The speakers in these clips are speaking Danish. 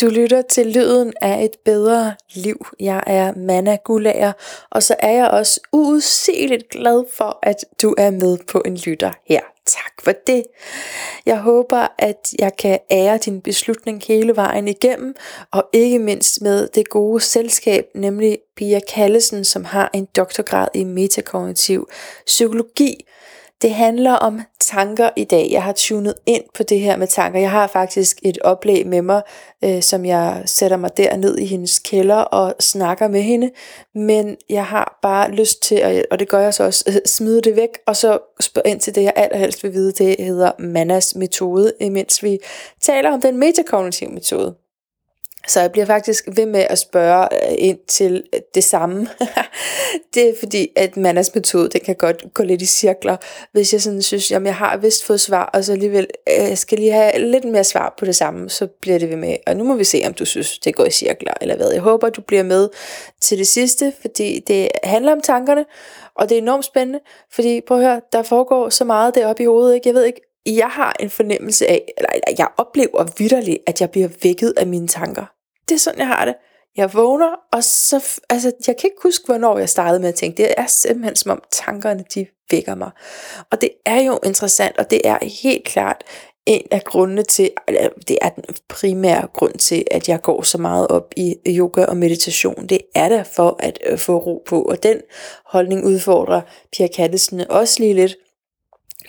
Du lytter til lyden af et bedre liv. Jeg er Manna Gulager, og så er jeg også uudsigeligt glad for, at du er med på en lytter her. Tak for det. Jeg håber, at jeg kan ære din beslutning hele vejen igennem, og ikke mindst med det gode selskab, nemlig Pia Kallesen, som har en doktorgrad i metakognitiv psykologi. Det handler om tanker i dag. Jeg har tunet ind på det her med tanker. Jeg har faktisk et oplæg med mig, øh, som jeg sætter mig derned i hendes kælder og snakker med hende. Men jeg har bare lyst til, at, og det gør jeg så også, øh, smide det væk, og så spørge ind til det, jeg allerhelst vil vide. Det hedder Manas metode, imens vi taler om den metakognitive metode. Så jeg bliver faktisk ved med at spørge øh, ind til øh, det samme. det er fordi, at mandas metode, det kan godt gå lidt i cirkler. Hvis jeg sådan synes, jamen jeg har vist fået svar, og så alligevel øh, jeg skal lige have lidt mere svar på det samme, så bliver det ved med. Og nu må vi se, om du synes, det går i cirkler eller hvad. Jeg håber, du bliver med til det sidste, fordi det handler om tankerne, og det er enormt spændende, fordi prøv at høre, der foregår så meget deroppe i hovedet. Ikke? Jeg ved ikke, jeg har en fornemmelse af, eller jeg oplever vidderligt, at jeg bliver vækket af mine tanker. Det er sådan, jeg har det. Jeg vågner, og så, altså, jeg kan ikke huske, hvornår jeg startede med at tænke. Det er simpelthen som om tankerne, de vækker mig. Og det er jo interessant, og det er helt klart en af grundene til, det er den primære grund til, at jeg går så meget op i yoga og meditation. Det er der for at øh, få ro på, og den holdning udfordrer Pia Kattesen også lige lidt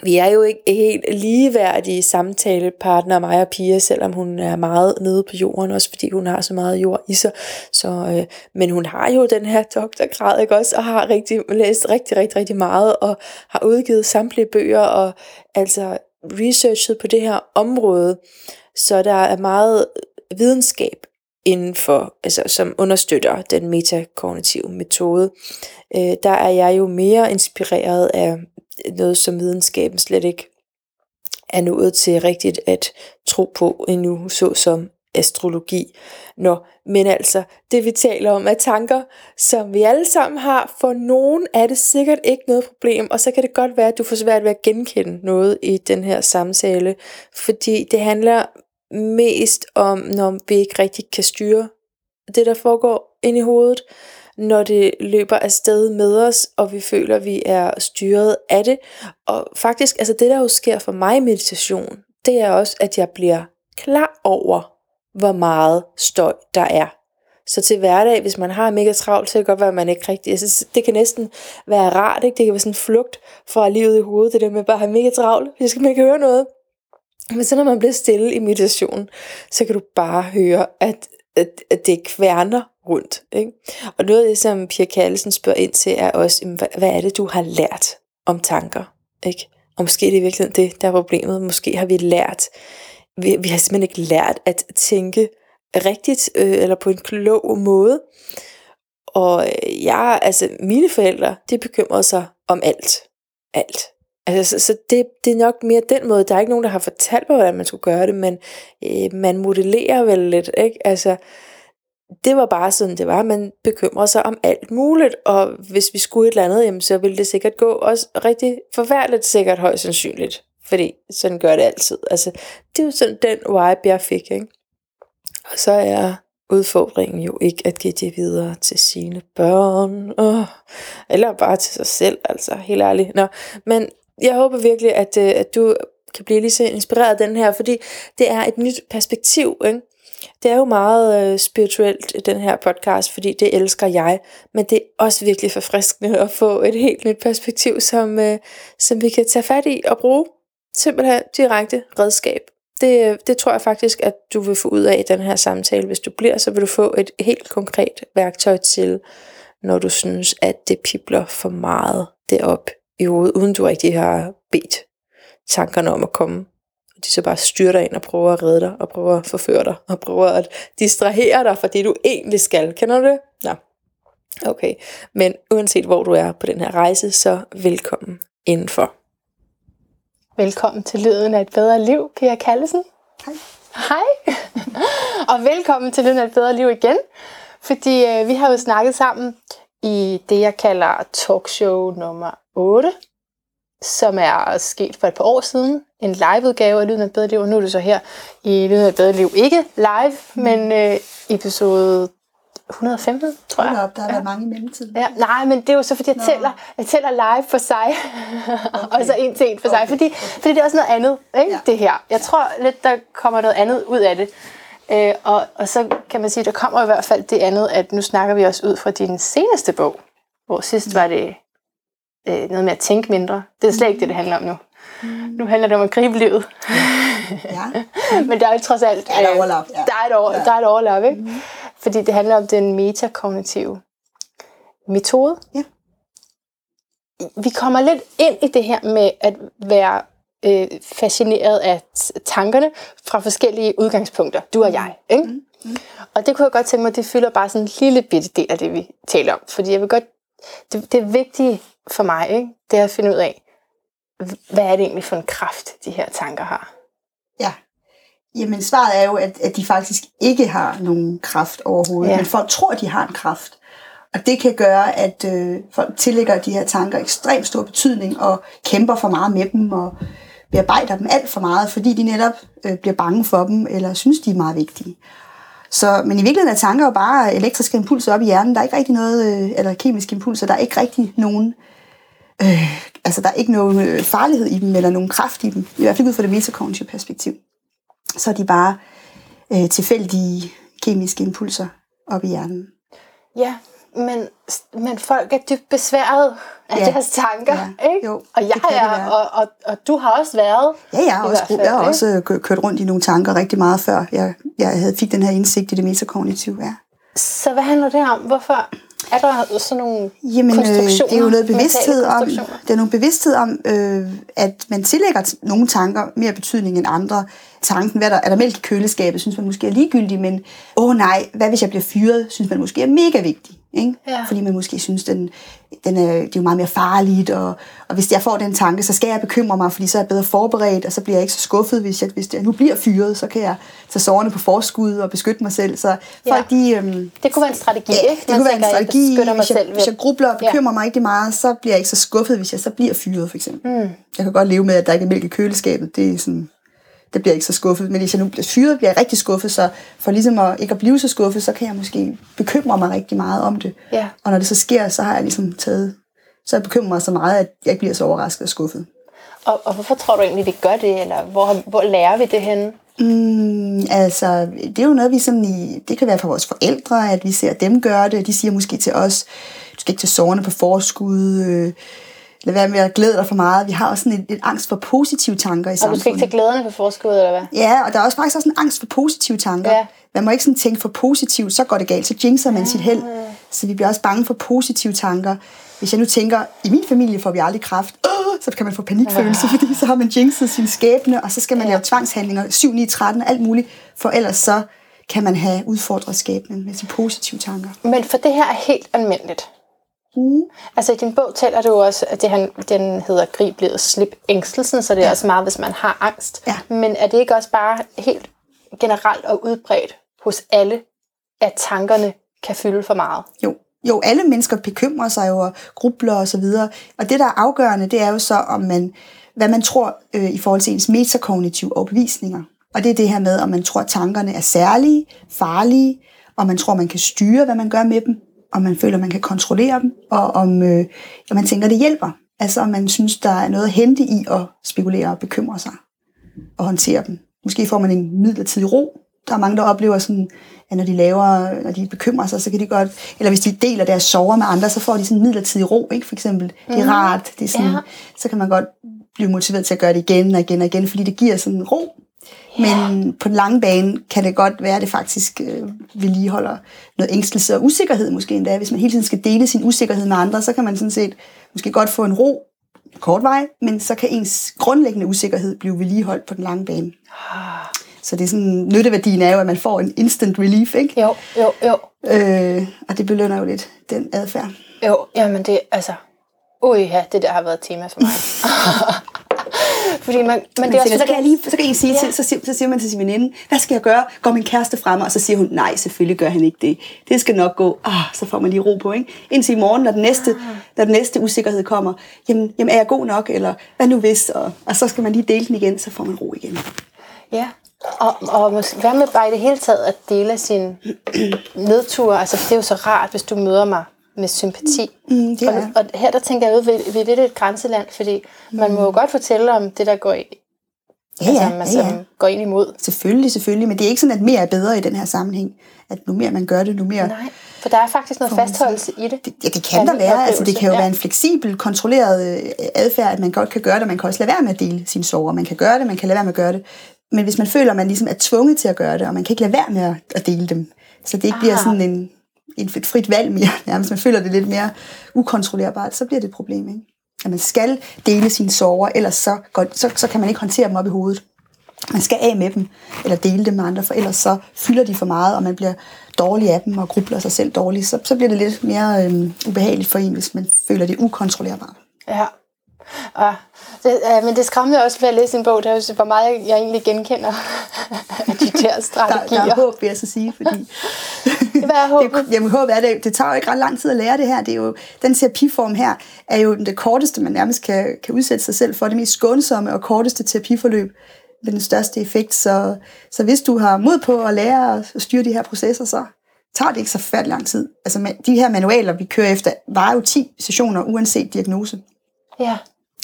vi er jo ikke helt ligeværdige samtalepartnere, mig og Pia, selvom hun er meget nede på jorden, også fordi hun har så meget jord i sig. Så, øh, men hun har jo den her doktorgrad, ikke også, og har rigtig, læst rigtig, rigtig, rigtig meget, og har udgivet samtlige bøger, og altså researchet på det her område. Så der er meget videnskab inden for, altså, som understøtter den metakognitive metode. Øh, der er jeg jo mere inspireret af noget, som videnskaben slet ikke er nået til rigtigt at tro på endnu, såsom astrologi. Nå, men altså, det vi taler om er tanker, som vi alle sammen har. For nogen er det sikkert ikke noget problem, og så kan det godt være, at du får svært ved at genkende noget i den her samtale, fordi det handler mest om, når vi ikke rigtig kan styre det, der foregår ind i hovedet når det løber afsted med os, og vi føler, at vi er styret af det. Og faktisk, altså det der jo sker for mig i meditation, det er også, at jeg bliver klar over, hvor meget støj der er. Så til hverdag, hvis man har mega travlt, så kan det godt være, at man ikke rigtig... Jeg synes, det kan næsten være rart, ikke? Det kan være sådan en flugt fra livet i hovedet, det der med bare at have mega travlt. Jeg skal ikke høre noget. Men så når man bliver stille i meditation, så kan du bare høre, at, at, at det kværner rundt. Ikke? Og noget af det, som Pia Kallesen spørger ind til, er også, hvad, er det, du har lært om tanker? Ikke? Og måske er det i virkeligheden det, der er problemet. Måske har vi lært, vi, vi har simpelthen ikke lært at tænke rigtigt, øh, eller på en klog måde. Og øh, jeg, altså mine forældre, de bekymrede sig om alt. Alt. Altså, så, så det, det er nok mere den måde. Der er ikke nogen, der har fortalt mig, hvordan man skulle gøre det, men øh, man modellerer vel lidt, ikke? Altså, det var bare sådan, det var. Man bekymrer sig om alt muligt, og hvis vi skulle et eller andet, jamen, så ville det sikkert gå også rigtig forfærdeligt sikkert højst sandsynligt. Fordi sådan gør det altid. Altså, det er jo sådan den vibe, jeg fik. Ikke? Og så er udfordringen jo ikke at give det videre til sine børn. Oh, eller bare til sig selv, altså helt ærligt. Nå, men jeg håber virkelig, at, øh, at du kan blive lige så inspireret af den her, fordi det er et nyt perspektiv. Ikke? Det er jo meget øh, spirituelt, den her podcast, fordi det elsker jeg. Men det er også virkelig forfriskende at få et helt nyt perspektiv, som, øh, som vi kan tage fat i og bruge. Simpelthen direkte redskab. Det, øh, det tror jeg faktisk, at du vil få ud af i den her samtale. Hvis du bliver, så vil du få et helt konkret værktøj til, når du synes, at det pipler for meget derop i hovedet, uden du rigtig har bedt tankerne om at komme de så bare styrter ind og prøver at redde dig, og prøver at forføre dig, og prøver at distrahere dig for det, du egentlig skal. Kender du det? Nå. Okay, men uanset hvor du er på den her rejse, så velkommen indenfor. Velkommen til Lyden af et bedre liv, Pia Kallesen. Hej. Hej. og velkommen til Lyden af et bedre liv igen. Fordi øh, vi har jo snakket sammen i det, jeg kalder talkshow nummer 8, som er sket for et par år siden. En liveudgave af Lyden af et bedre liv, og nu er det så her i Lyden af et bedre liv. Ikke live, mm. men øh, episode 115, tror jeg. Op, der har ja. været mange i mellemtiden. Ja, nej, men det er jo så, fordi jeg tæller, jeg tæller live for sig, okay. og så en til en for sig, okay. fordi, fordi det er også noget andet, ikke, ja. det her. Jeg tror lidt, der kommer noget andet ud af det. Øh, og, og så kan man sige, der kommer i hvert fald det andet, at nu snakker vi også ud fra din seneste bog, hvor sidst var det øh, noget med at tænke mindre. Det er slet ikke det, det handler om nu. Mm. Nu handler det om at gribe livet. Ja. Men der er jo trods alt... Ja, der er overlap. Ja. Der, er et over, ja. der er et overlap, ikke? Mm. Fordi det handler om den metakognitive metode. Ja. Vi kommer lidt ind i det her med at være øh, fascineret af tankerne fra forskellige udgangspunkter. Du og jeg, ikke? Mm. Mm. Og det kunne jeg godt tænke mig, det fylder bare sådan en lille bitte del af det, vi taler om. Fordi jeg vil godt... Det, det er vigtigt for mig, ikke? det er at finde ud af, hvad er det egentlig for en kraft, de her tanker har? Ja. Jamen svaret er jo, at, at de faktisk ikke har nogen kraft overhovedet, ja. men folk tror, de har en kraft. Og det kan gøre, at øh, folk tillægger de her tanker ekstremt stor betydning og kæmper for meget med dem og bearbejder dem alt for meget, fordi de netop øh, bliver bange for dem eller synes, de er meget vigtige. Så, men i virkeligheden er tanker jo bare elektriske impulser op i hjernen. Der er ikke rigtig noget, øh, eller kemiske impulser, der er ikke rigtig nogen øh, altså der er ikke nogen øh, farlighed i dem, eller nogen kraft i dem, i hvert fald ud fra det metakognitive perspektiv. Så er de bare øh, tilfældige kemiske impulser op i hjernen. Ja, men, men folk er dybt besværet af ja. deres tanker, ja. ikke? Jo, og jeg er, og, og, og du har også været. Ja, jeg har, også, fald, jeg har også kørt rundt i nogle tanker rigtig meget før jeg, jeg havde fik den her indsigt i det metakognitive. Ja. Så hvad handler det om? Hvorfor er der sådan nogle Jamen, konstruktioner? Øh, det er jo noget bevidsthed om, det er nogle bevidsthed om, øh, at man tillægger nogle tanker mere betydning end andre. Tanken, hvad der, er der mælk i køleskabet, synes man måske er ligegyldig, men åh nej, hvad hvis jeg bliver fyret, synes man måske er mega vigtig. Ikke? Ja. Fordi man måske synes, den, den er, det er jo meget mere farligt, og, og hvis jeg får den tanke, så skal jeg bekymre mig, fordi så er jeg bedre forberedt, og så bliver jeg ikke så skuffet, hvis jeg, hvis jeg nu bliver fyret, så kan jeg tage sårene på forskud og beskytte mig selv. Så folk, ja. de, øhm, det kunne være en strategi, ja, ikke? det Man kunne være en strategi. Jeg hvis, jeg, selv hvis jeg grubler og bekymrer ja. mig rigtig meget, så bliver jeg ikke så skuffet, hvis jeg så bliver fyret, for eksempel. Mm. Jeg kan godt leve med, at der ikke er mælk i køleskabet. Det er sådan, det bliver ikke så skuffet. Men hvis jeg nu bliver fyret, bliver jeg rigtig skuffet, så for ligesom at ikke at blive så skuffet, så kan jeg måske bekymre mig rigtig meget om det. Ja. Og når det så sker, så har jeg ligesom taget, så jeg bekymrer mig så meget, at jeg ikke bliver så overrasket og skuffet. Og, og hvorfor tror du egentlig, vi gør det, eller hvor, hvor lærer vi det henne? Mm, altså, det er jo noget, vi sådan i, det kan være fra vores forældre, at vi ser dem gøre det, de siger måske til os, du skal ikke tage sårene på forskud, øh, lad være med at glæde dig for meget. Vi har også sådan et, et angst for positive tanker i samfundet. Og du skal ikke tage glæderne på forskud, eller hvad? Ja, og der er også faktisk også en angst for positive tanker. Ja. Man må ikke sådan tænke for positivt, så går det galt, så jinxer man ja. sit held. Så vi bliver også bange for positive tanker. Hvis jeg nu tænker, i min familie får vi aldrig kraft, øh, så kan man få panikfølelse, ja. fordi så har man jinxet sin skæbne, og så skal man ja. lave tvangshandlinger, 7, 9, 13 alt muligt, for ellers så kan man have udfordret skæbnen med sine positive tanker. Men for det her er helt almindeligt. Mm. Altså i din bog taler du også, at det, han, den hedder Grib livet, slip ængstelsen, så det er ja. også meget, hvis man har angst. Ja. Men er det ikke også bare helt generelt og udbredt hos alle, at tankerne kan fylde for meget? Jo, jo, alle mennesker bekymrer sig jo og grubler og så videre. Og det, der er afgørende, det er jo så, om man, hvad man tror øh, i forhold til ens metakognitive overbevisninger. Og det er det her med, om man tror, at tankerne er særlige, farlige, og man tror, man kan styre, hvad man gør med dem, om man føler, man kan kontrollere dem, og om øh, om man tænker, det hjælper. Altså om man synes, der er noget at hente i at spekulere og bekymre sig og håndtere dem. Måske får man en midlertidig ro. Der er mange, der oplever sådan, at når de laver, når de bekymrer sig, så kan de godt, eller hvis de deler deres sover med andre, så får de sådan en midlertidig ro, ikke? For eksempel, det er mm. rart, det er sådan, ja. så kan man godt blive motiveret til at gøre det igen og igen og igen, fordi det giver sådan en ro. Men på den lange bane kan det godt være, at det faktisk øh, vedligeholder noget ængstelse og usikkerhed måske endda. Hvis man hele tiden skal dele sin usikkerhed med andre, så kan man sådan set måske godt få en ro kort vej, men så kan ens grundlæggende usikkerhed blive vedligeholdt på den lange bane. Så det er sådan, nytteværdien er jo, at man får en instant relief, ikke? Jo, jo, jo. Øh, og det belønner jo lidt den adfærd. Jo, jamen det, altså, ui ja, det der har været et tema for mig. Fordi man, men det er også, så, kan jeg lige, så kan en sige Ja. til, så siger, så siger man til sin veninde, hvad skal jeg gøre? Går min kæreste frem, og så siger hun, nej, selvfølgelig gør han ikke det. Det skal nok gå. Ah, så får man lige ro på, ikke? Indtil i morgen, når den næste, Ah. når den næste usikkerhed kommer, jamen, jamen, er jeg god nok, eller hvad nu hvis? Og, og så skal man lige dele den igen, så får man ro igen. Ja, og, og måske, hvad med bare i det hele taget at dele sin nedture? Altså, det er jo så rart, hvis du møder mig med sympati. Mm, det og, er. og her der tænker jeg ud, vi, vi er lidt et grænseland, fordi man må jo godt fortælle om det, der går, i, Ja, ja, altså, ja, man, ja. som går ind imod. Selvfølgelig, selvfølgelig, men det er ikke sådan, at mere er bedre i den her sammenhæng. At nu mere man gør det, nu mere... Nej, for der er faktisk noget fastholdelse i det. Det, ja, det kan Ja, der være. Altså, det kan jo ja. være en fleksibel, kontrolleret øh, adfærd, at man godt kan gøre det. Man kan også lade være med at dele sine sorger. Man kan gøre det, man kan lade være med at gøre det. Men hvis man føler, at man ligesom er tvunget til at gøre det, og man kan ikke lade være med at, dele dem, så det ikke bliver Ah. sådan en, en et frit valg mere, nærmest man føler det lidt mere ukontrollerbart, så bliver det et problem. Ikke? At man skal dele sine sorger, ellers så, går, så, så kan man ikke håndtere dem op i hovedet. Man skal af med dem, eller dele dem med andre, for ellers så fylder de for meget, og man bliver dårlig af dem og grubler sig selv dårligt. Så, så bliver det lidt mere øh, ubehageligt for en, hvis man føler det ukontrollerbart. Ja. Og det, øh, men det skræmmende også ved at læse en bog, det er jo, hvor meget jeg, egentlig genkender af de der Der, strategier. der er håb, vil jeg så sige, fordi Hvad er håbet? det, jamen, håb er det, det tager jo ikke ret lang tid at lære det her. Det er jo, den terapiform her er jo det korteste, man nærmest kan, kan udsætte sig selv for. Det mest skånsomme og korteste terapiforløb med den største effekt. Så, så hvis du har mod på at lære at styre de her processer, så tager det ikke så forfærdelig lang tid. Altså de her manualer, vi kører efter, varer jo 10 sessioner uanset diagnose. Ja.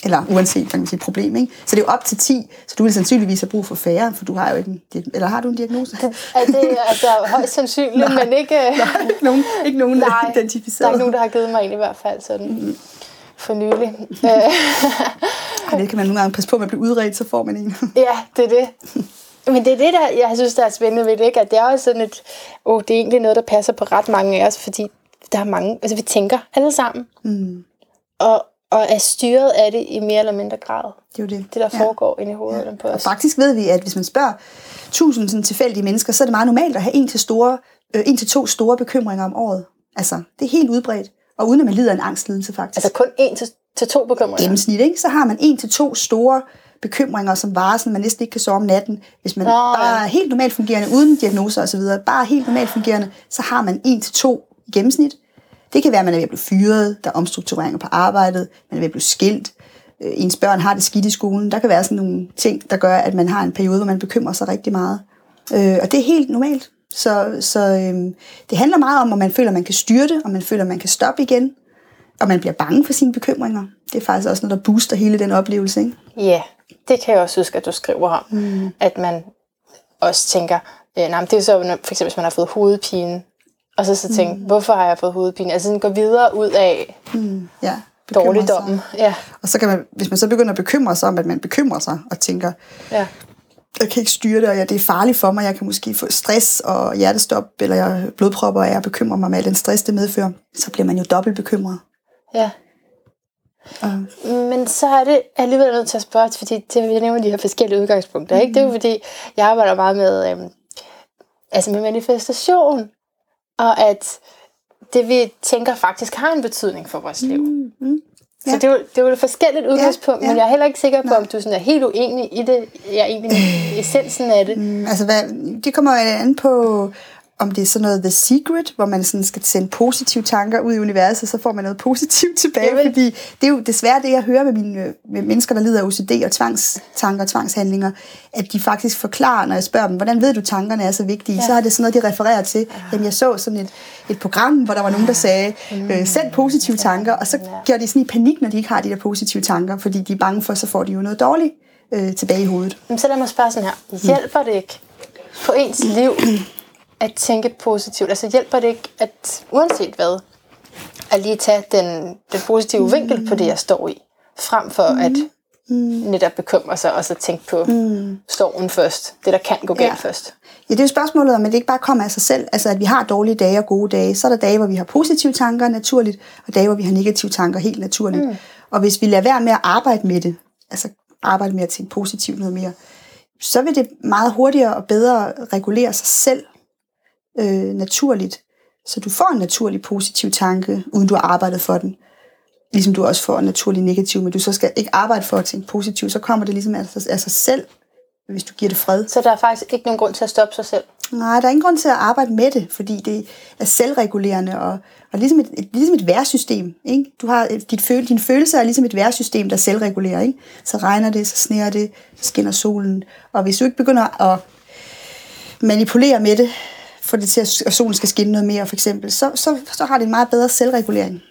Eller uanset hvad man siger, problem. Ikke? Så det er jo op til 10, så du vil sandsynligvis have brug for færre, for du har jo ikke en, eller har du en diagnose? Er det altså højst sandsynligt, Nej. men ikke... Nej, ikke nogen, ikke nogen Nej, der er identificeret. ikke nogen, der har givet mig en i hvert fald sådan for nylig. Øh, Ej, det kan man nogle gange passe på med at blive udredt, så får man en. ja, det er det. Men det er det, der jeg synes, der er spændende ved det, ikke? at det er også sådan et, oh, det er egentlig noget, der passer på ret mange af os, fordi der er mange, altså vi tænker alle sammen, Mm, og, og er styret af det i mere eller mindre grad. det er jo det. Det, der foregår inde i hovedet ja. på Og os. faktisk ved vi, at hvis man spørger tusind sådan tilfældige mennesker, så er det meget normalt at have en til, store, øh, en til to store bekymringer om året. Altså, det er helt udbredt. Og uden at man lider af en angstlidelse faktisk. Altså kun en til, til to bekymringer. gennemsnit, ikke? så har man en til to store bekymringer, som varer, så man næsten ikke kan sove om natten. Hvis man Nå, bare ja. er helt normalt fungerende, uden diagnoser osv., bare helt normalt fungerende, så har man en til to i gennemsnit. Det kan være, at man er ved at blive fyret, der er omstruktureringer på arbejdet, man er ved at blive skilt, øh, ens børn har det skidt i skolen. Der kan være sådan nogle ting, der gør, at man har en periode, hvor man bekymrer sig rigtig meget. Øh, og det er helt normalt. Så, så øh, det handler meget om, om man føler, at man kan styre det, om man føler, at man kan stoppe igen, og man bliver bange for sine bekymringer. Det er faktisk også noget, der booster hele den oplevelse. Ikke? Ja, det kan jeg også huske, at du skriver om. Mm. At man også tænker, øh, nej, men det er så, for eksempel, hvis man har fået hovedpine, og så så tænke, mm. hvorfor har jeg fået hovedpine? Altså sådan gå videre ud af Mm, ja, dårligdommen. sig. Ja, Og så kan man, hvis man så begynder at bekymre sig om, at man bekymrer sig og tænker, ja. jeg kan ikke styre det, og ja, det er farligt for mig, jeg kan måske få stress og hjertestop, eller jeg blodpropper, og jeg bekymrer mig med al den stress, det medfører, så bliver man jo dobbelt bekymret. ja. Og, Men så er det alligevel nødt til at spørge, fordi det, jeg nævner de her forskellige udgangspunkter. Ikke? Det er jo fordi, jeg arbejder meget med, øhm, altså med manifestation, og at det vi tænker faktisk har en betydning for vores liv. mm, mm. Så Ja. det er, jo, det er jo et forskelligt udgangspunkt, ja. men jeg er heller ikke sikker på, om du sådan er helt uenig i det. Jeg er egentlig i essensen af det. Mm, altså, hvad, det kommer jo an på, om det er sådan noget The Secret, hvor man sådan skal sende positive tanker ud i universet, så får man noget positivt tilbage, Jamen. fordi det er jo desværre det, jeg hører med, mine, med mennesker, der lider af OCD og tvangstanker og tvangshandlinger, at de faktisk forklarer, når jeg spørger dem, hvordan ved du, tankerne er så vigtige, ja. så har det sådan noget, de refererer til. Jamen, jeg så sådan et, et program, hvor der var nogen, der sagde, øh, send positive tanker, og så gør de sådan i panik, når de ikke har de der positive tanker, fordi de er bange for, så får de jo noget dårligt øh, tilbage i hovedet. Men så lad mig spørge sådan her. Hjælper det ikke på ens liv at tænke positivt? Altså hjælper det ikke, at uanset hvad, at lige tage den, den positive vinkel på det, jeg står i, frem for at netop bekymre sig, og så tænke på stormen først. Det, der kan gå galt Ja. først. Ja, det er jo spørgsmålet om, at det ikke bare kommer af sig selv. Altså, at vi har dårlige dage og gode dage. Så er der dage, hvor vi har positive tanker naturligt, og dage, hvor vi har negative tanker helt naturligt. Mm. Og hvis vi lader være med at arbejde med det, altså arbejde med at tænke positivt noget mere, så vil det meget hurtigere og bedre regulere sig selv øh, naturligt. Så du får en naturlig positiv tanke, uden du har arbejdet for den. ligesom du også får naturlig negativ, men du så skal ikke arbejde for at tænke positivt, så kommer det ligesom af sig, af sig selv, hvis du giver det fred. Så der er faktisk ikke nogen grund til at stoppe sig selv? Nej, der er ingen grund til at arbejde med det, fordi det er selvregulerende og, og ligesom, et, et, ligesom et værsystem. Ikke? Du har et, dit føl, din følelse er ligesom et værsystem, der selvregulerer. Ikke? Så regner det, så sneer det, så skinner solen. Og hvis du ikke begynder at manipulere med det, for det til, at solen skal skinne noget mere, for eksempel, så, så, så har det en meget bedre selvregulering.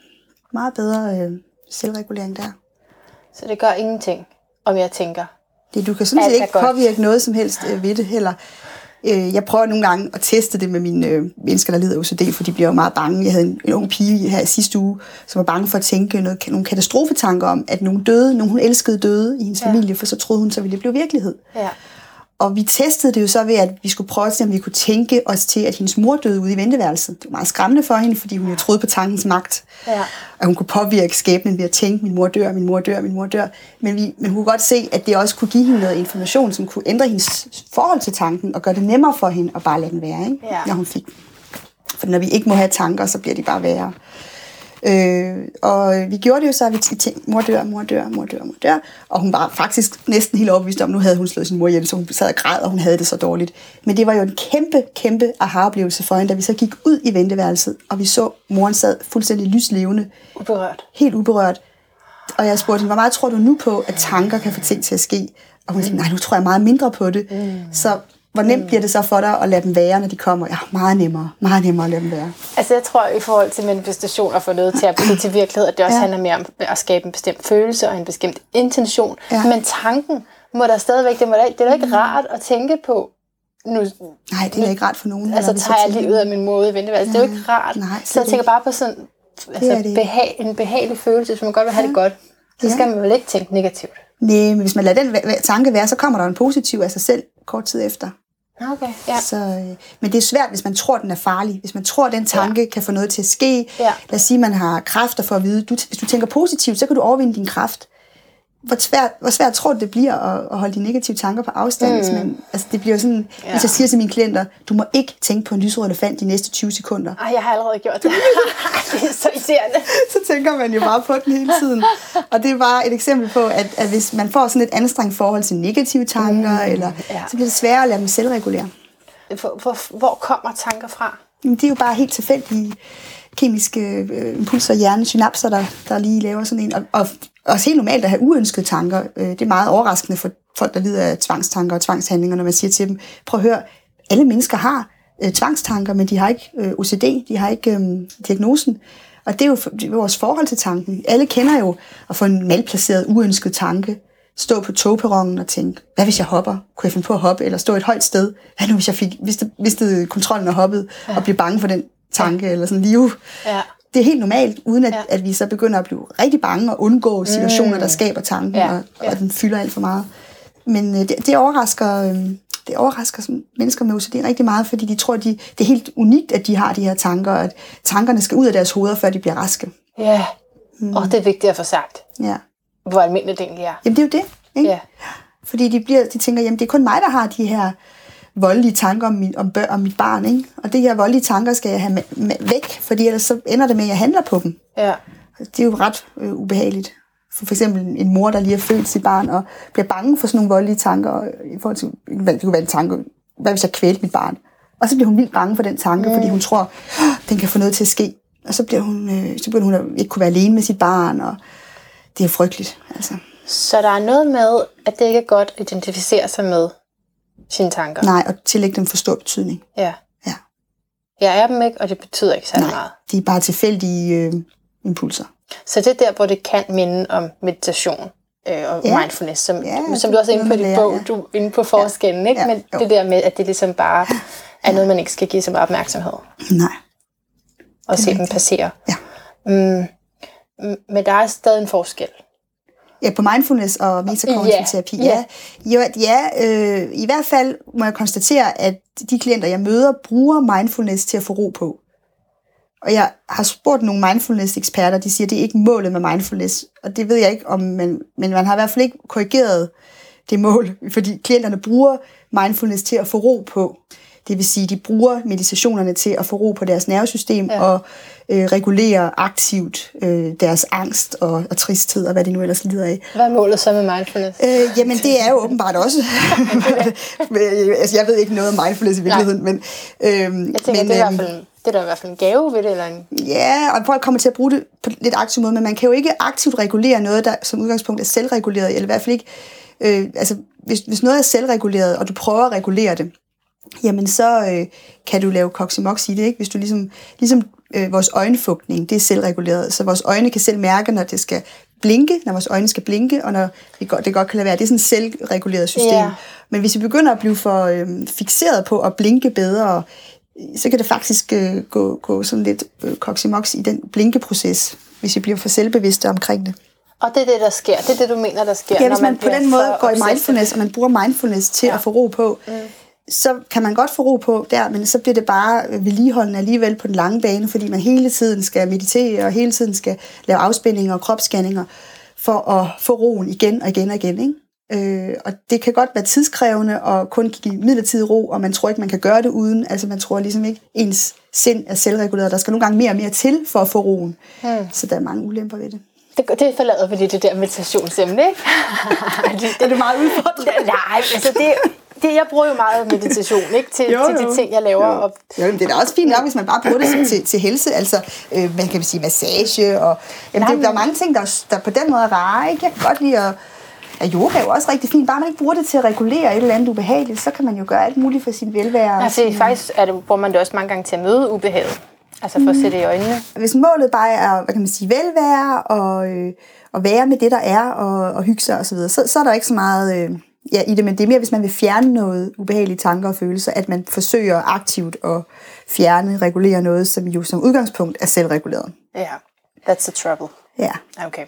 Meget bedre øh, selvregulering der. Så det gør ingenting, om jeg tænker. Det, du kan sådan set ikke påvirke noget som helst øh, ved det heller. Øh, jeg prøver nogle gange at teste det med mine øh, mennesker, der lider af OCD, for de bliver jo meget bange. Jeg havde en, en ung pige her sidste uge, som var bange for at tænke noget, nogle katastrofetanker om, at nogen døde, nogen hun elskede døde i hendes ja. familie, for så troede hun, så ville det blive virkelighed. Ja. Og vi testede det jo så ved, at vi skulle prøve at se, om vi kunne tænke os til, at hendes mor døde ude i venteværelset. Det var meget skræmmende for hende, fordi hun jo troede på tankens magt. Ja. At hun kunne påvirke skæbnen ved at tænke, min mor dør, min mor dør, min mor dør. Men, vi, men hun kunne godt se, at det også kunne give hende noget information, som kunne ændre hendes forhold til tanken, og gøre det nemmere for hende at bare lade den være, ikke? Ja. når hun fik. For når vi ikke må have tanker, så bliver de bare værre. Øh, og vi gjorde det jo så, at vi tænkte, mor dør, mor dør, mor dør, mor dør. Og hun var faktisk næsten helt overbevist om, nu havde hun slået sin mor ihjel, så hun sad og græd, og hun havde det så dårligt. Men det var jo en kæmpe, kæmpe aha-oplevelse for hende, da vi så gik ud i venteværelset, og vi så, moren sad fuldstændig lyslevende. Uberørt. Helt uberørt. Og jeg spurgte hende, hvor meget tror du nu på, at tanker kan få ting til at ske? Og hun sagde, nej, nu tror jeg meget mindre på det. Mm. Så hvor nemt bliver det så for dig at lade dem være, når de kommer? Ja, meget nemmere. Meget nemmere at lade dem være. Altså jeg tror i forhold til manifestation og få noget til at blive til virkelighed, at det også ja. handler mere om at skabe en bestemt følelse og en bestemt intention. Ja. Men tanken må der stadigvæk, det, må da, det er da ikke rart at tænke på, nu, Nej, det er ikke rart for nogen. Altså tager jeg lige ud af min måde vente. Altså, det er jo ikke rart. Nej, så jeg tænker bare på sådan altså, det det. Behag, en behagelig følelse, hvis man godt vil have ja. det godt. Så ja. skal man vel ikke tænke negativt. Nej, men hvis man lader den tanke være, så kommer der en positiv af sig selv kort tid efter. Okay, ja. Så, øh, men det er svært, hvis man tror, den er farlig. Hvis man tror, den tanke ja. kan få noget til at ske. Ja. Lad os sige, at man har kræfter for at vide. Du, hvis du tænker positivt, så kan du overvinde din kraft hvor svært, hvor svært tror du, det bliver at, at holde de negative tanker på afstand? Mm. Men, altså, det bliver sådan, ja. hvis jeg siger til mine klienter, du må ikke tænke på en lysrød elefant de næste 20 sekunder. Ej, jeg har allerede gjort det. det er så irriterende. så tænker man jo bare på den hele tiden. Og det er bare et eksempel på, at, at hvis man får sådan et anstrengt forhold til negative tanker, mm. eller, ja. så bliver det sværere at lade dem selvregulere. Hvor, hvor, hvor kommer tanker fra? Jamen, de er jo bare helt tilfældige kemiske øh, impulser, hjernesynapser, der, der lige laver sådan en. Og, og også helt normalt at have uønskede tanker. Øh, det er meget overraskende for folk, der lider af tvangstanker og tvangshandlinger, når man siger til dem, prøv at høre, alle mennesker har øh, tvangstanker, men de har ikke øh, OCD, de har ikke øh, diagnosen. Og det er jo det er vores forhold til tanken. Alle kender jo at få en malplaceret, uønsket tanke. Stå på togperronen og tænke, hvad hvis jeg hopper? Kunne jeg finde på at hoppe? Eller stå et højt sted? Hvad nu hvis jeg fik, mistede, mistede kontrollen og hoppet, ja. og blive bange for den tanke? Ja. Eller sådan liv. Ja det er helt normalt, uden at, ja. at vi så begynder at blive rigtig bange og undgå situationer, mm. der skaber tanken, ja. Og, og den fylder alt for meget. Men øh, det, det overrasker... Øh, det overrasker mennesker med OCD rigtig meget, fordi de tror, de, det er helt unikt, at de har de her tanker, og at tankerne skal ud af deres hoveder, før de bliver raske. Ja, mm. og det er vigtigt at få sagt. Ja. Hvor almindeligt det egentlig er. Jamen det er jo det. Ikke? Ja. Fordi de, bliver, de tænker, jamen det er kun mig, der har de her voldelige tanker om, min, om, bør, om mit barn. Ikke? Og det her voldelige tanker skal jeg have med, med, væk, fordi ellers så ender det med, at jeg handler på dem. Ja. Det er jo ret øh, ubehageligt. For, for eksempel en mor, der lige har født sit barn, og bliver bange for sådan nogle voldelige tanker, i forhold til, det kunne være en tanke, hvad hvis jeg kvælte mit barn? Og så bliver hun vildt bange for den tanke, mm. fordi hun tror, den kan få noget til at ske. Og så bliver hun, øh, så bliver hun ikke kunne være alene med sit barn, og det er frygteligt. Altså. Så der er noget med, at det ikke er godt at identificere sig med sine tanker. Nej, og tillægge dem for stor betydning. Ja. ja. Jeg er dem ikke, og det betyder ikke særlig Nej, meget. de er bare tilfældige øh, impulser. Så det er der, hvor det kan minde om meditation øh, og ja. mindfulness, som, ja, som du også er inde på i dit bog, ja. du er inde på forskellen, ja. ikke? Men jo. det der med, at det ligesom bare er noget, man ikke skal give så meget opmærksomhed. Nej. Og se dem passere. Ja. Mm, men der er stadig en forskel. Ja, på mindfulness og metakognitiv terapi. Ja, ja. ja øh, i hvert fald må jeg konstatere, at de klienter, jeg møder, bruger mindfulness til at få ro på. Og jeg har spurgt nogle mindfulness-eksperter, de siger, at det er ikke målet med mindfulness. Og det ved jeg ikke, om man, men man har i hvert fald ikke korrigeret det mål, fordi klienterne bruger mindfulness til at få ro på. Det vil sige, de bruger meditationerne til at få ro på deres nervesystem ja. og øh, regulere aktivt øh, deres angst og, og tristhed og hvad de nu ellers lider af. Hvad er målet så med mindfulness? Øh, jamen det er jo åbenbart også. altså, jeg ved ikke noget om mindfulness i virkeligheden, men... Øh, jeg tænker, men, det er i hvert fald det er da i hvert fald en gave ved det. Eller en... Ja, og folk kommer til at bruge det på lidt aktiv måde, men man kan jo ikke aktivt regulere noget, der som udgangspunkt er selvreguleret, eller i hvert fald ikke, øh, altså hvis, hvis noget er selvreguleret, og du prøver at regulere det, jamen så øh, kan du lave koksimox i det, ikke? Hvis du ligesom, ligesom øh, vores øjenfugtning, det er selvreguleret, så vores øjne kan selv mærke, når det skal blinke, når vores øjne skal blinke, og når det godt, det godt kan lade være. Det er sådan et selvreguleret system. Yeah. Men hvis vi begynder at blive for øh, fixeret på at blinke bedre, så kan det faktisk øh, gå, gå sådan lidt øh, koksimox i den blinkeproces, hvis vi bliver for selvbevidste omkring det. Og det er det, der sker. Det er det, du mener, der sker, ja, hvis man, man på den måde går i mindfulness, og man bruger mindfulness til ja. at få ro på, mm. Så kan man godt få ro på der, men så bliver det bare vedligeholdende alligevel på den lange bane, fordi man hele tiden skal meditere, og hele tiden skal lave afspændinger og kropsscanninger, for at få roen igen og igen og igen. Ikke? Øh, og det kan godt være tidskrævende og kun give midlertidig ro, og man tror ikke, man kan gøre det uden. Altså man tror ligesom ikke, ens sind er selvreguleret. Der skal nogle gange mere og mere til for at få roen. Hmm. Så der er mange ulemper ved det. Det, det forlader vi det der meditationsemne, ikke? det, er det meget udfordrende? Nej, altså det, det, jeg bruger jo meget meditation ikke? Til, jo, til de ting, jeg laver. Jo. Og, jo, men det er da også fint nok, hvis man bare bruger det til, til helse. Altså, øh, man kan sige massage. Og, jamen, det, der er mange ting, der, der på den måde er rare. Ikke? Jeg kan godt lide at Ja, yoga er jo også rigtig fint. Bare man ikke bruger det til at regulere et eller andet ubehageligt, så kan man jo gøre alt muligt for sin velvære. Ja, det faktisk er det, bruger man det også mange gange til at møde ubehaget. Altså for at sætte det i øjnene. Hvis målet bare er, hvad kan man sige, velvære og, øh, og være med det, der er, og, og hygge sig osv., så, så, så er der ikke så meget øh, ja, i det, men det er mere, hvis man vil fjerne noget ubehagelige tanker og følelser, at man forsøger aktivt at fjerne, regulere noget, som jo som udgangspunkt er selvreguleret. Ja, yeah, that's the trouble. Ja. Okay.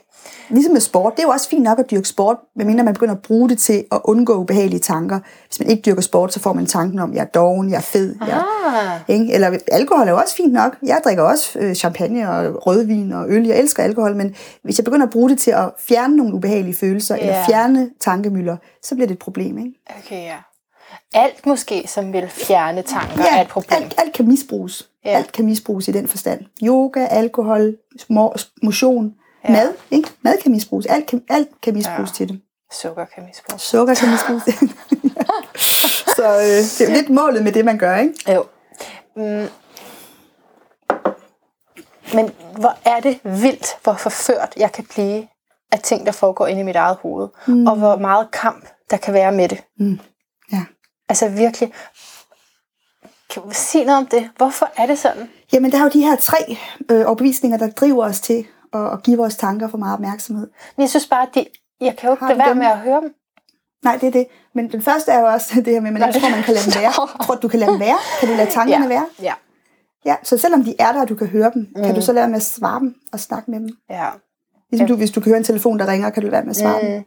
Ligesom med sport. Det er jo også fint nok at dyrke sport, medmindre man begynder at bruge det til at undgå ubehagelige tanker. Hvis man ikke dyrker sport, så får man tanken om, jeg er doven, jeg er fed. Jeg, ikke? Eller alkohol er jo også fint nok. Jeg drikker også øh, champagne og rødvin og øl. Jeg elsker alkohol, men hvis jeg begynder at bruge det til at fjerne nogle ubehagelige følelser, yeah. eller fjerne tankemøller, så bliver det et problem. Ikke? Okay, ja. Alt måske, som vil fjerne tanker, ja, er et problem. Alt, alt kan misbruges. Ja. Alt kan misbruges i den forstand. Yoga, alkohol, motion, Ja. Mad, ikke? Mad kan misbruges. Alt kan, alt kan misbruges ja. til det. Sukker kan misbruges. Sukker kan misbruges. Så øh, det er jo lidt målet med det, man gør, ikke? Jo. Mm. Men hvor er det vildt, hvor forført jeg kan blive af ting, der foregår inde i mit eget hoved. Mm. Og hvor meget kamp, der kan være med det. Mm. Ja. Altså virkelig. Kan du sige noget om det? Hvorfor er det sådan? Jamen, der er jo de her tre øh, overbevisninger, der driver os til at, at give vores tanker for meget opmærksomhed. Men jeg synes bare, at de, jeg kan jo ikke være med at høre dem. Nej, det er det. Men den første er jo også det her med, at man ikke tror, man kan lade dem være. Tror du kan lade dem være? Kan du lade tankerne ja. være? Ja. Ja, så selvom de er der, og du kan høre dem, mm. kan du så lade med at svare dem og snakke med dem? Ja. Ligesom du, hvis du kan høre en telefon, der ringer, kan du lade med at svare mm. dem.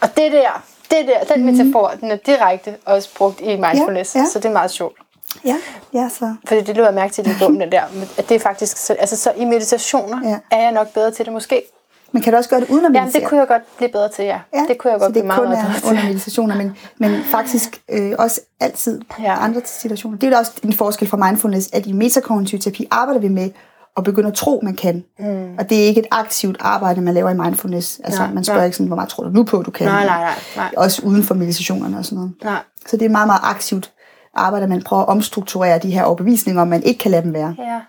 Og det der, det der, den mm. metafor, den er direkte også brugt i mindfulness, ja, ja. så det er meget sjovt. Ja, ja så. Fordi det løber jeg mærke til, det den der, at det er faktisk, så, altså så i meditationer ja. er jeg nok bedre til det måske. Men kan du også gøre det uden at meditere? Ja, det kunne jeg godt blive bedre til, ja. ja det kunne jeg godt blive meget, bedre til. under meditationer, men, men faktisk øh, også altid ja. andre situationer. Det er jo også en forskel fra mindfulness, at i metakognitiv terapi arbejder vi med at begynde at tro, man kan. Mm. Og det er ikke et aktivt arbejde, man laver i mindfulness. Altså, nej, man spørger nej. ikke sådan, hvor meget tror du nu på, du kan. Nej, nej, nej, nej. Også uden for meditationerne og sådan noget. Nej. Så det er meget, meget aktivt arbejder man prøver at omstrukturere de her overbevisninger, om man ikke kan lade dem være. Ja.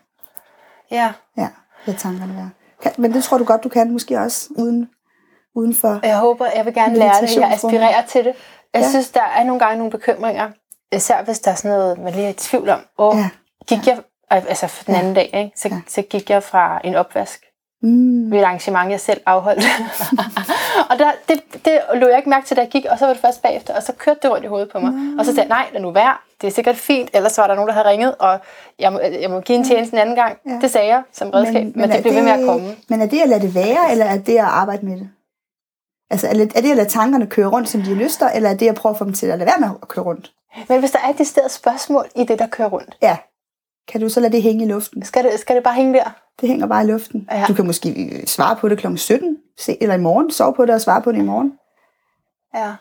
Ja. Ja, lad tankerne være. Men det tror du godt, du kan måske også uden, uden for Jeg håber, jeg vil gerne lære det. Jeg aspirerer til det. Jeg ja. synes, der er nogle gange nogle bekymringer. Især hvis der er sådan noget, man lige er i tvivl om. Og ja. gik ja. jeg, altså for den anden ja. dag, ikke? Så, ja. så gik jeg fra en opvask mm. ved et arrangement, jeg selv afholdt. og der, det, det lå jeg ikke mærke til, da jeg gik, og så var det først bagefter, og så kørte det rundt i hovedet på mig. Mm. Og så sagde jeg, nej, lad nu være, det er sikkert fint, ellers var der nogen, der havde ringet, og jeg må, jeg må give en tjeneste en anden gang. Ja. Det sagde jeg som redskab, men, men, men det blev ved med at komme. Men er det at lade det være, eller er det at arbejde med det? Altså, er det at lade tankerne køre rundt, som de har lyst eller er det at prøve at få dem til at lade være med at køre rundt? Men hvis der er et stedet spørgsmål i det, der kører rundt. Ja. Kan du så lade det hænge i luften? Skal det, skal det bare hænge der? Det hænger bare i luften. Ja. Du kan måske øh, svare på det kl. 17, eller i morgen, sove på det og svare på det i morgen. Ja.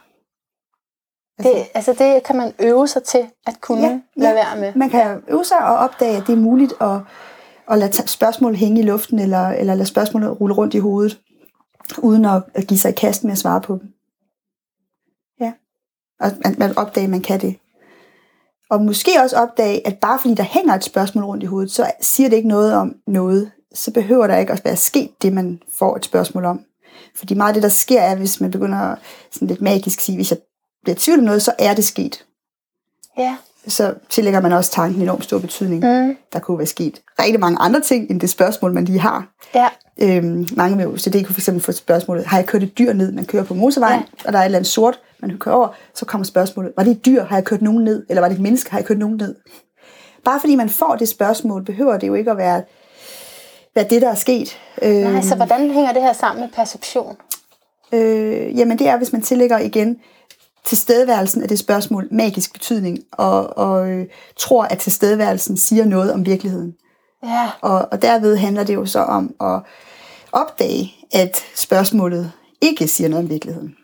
Det, altså det kan man øve sig til at kunne ja, lade være med. Man kan øve sig og opdage, at det er muligt at, at lade spørgsmål hænge i luften, eller, eller lade spørgsmålet rulle rundt i hovedet, uden at, at give sig i kast med at svare på dem. Ja. Og man, man opdage, at man kan det. Og måske også opdage, at bare fordi der hænger et spørgsmål rundt i hovedet, så siger det ikke noget om noget. Så behøver der ikke at være sket det, man får et spørgsmål om. Fordi meget af det, der sker, er, hvis man begynder sådan lidt magisk at sige, hvis jeg bliver tvivl om noget, så er det sket. Ja. Så tillægger man også tanken enormt stor betydning. Mm. Der kunne være sket rigtig mange andre ting, end det spørgsmål, man lige har. Ja. Øhm, mange med OCD kunne fx få spørgsmålet, har jeg kørt et dyr ned? Man kører på motorvejen, ja. og der er et eller andet sort, man kører over, så kommer spørgsmålet, var det et dyr? Har jeg kørt nogen ned? Eller var det et menneske? Har jeg kørt nogen ned? Bare fordi man får det spørgsmål, behøver det jo ikke at være, være det, der er sket. Nej, så hvordan hænger det her sammen med perception? Øh, jamen det er, hvis man tillægger igen tilstedeværelsen af det spørgsmål magisk betydning, og, og øh, tror, at tilstedeværelsen siger noget om virkeligheden. Ja. Og, og derved handler det jo så om at opdage, at spørgsmålet ikke siger noget om virkeligheden.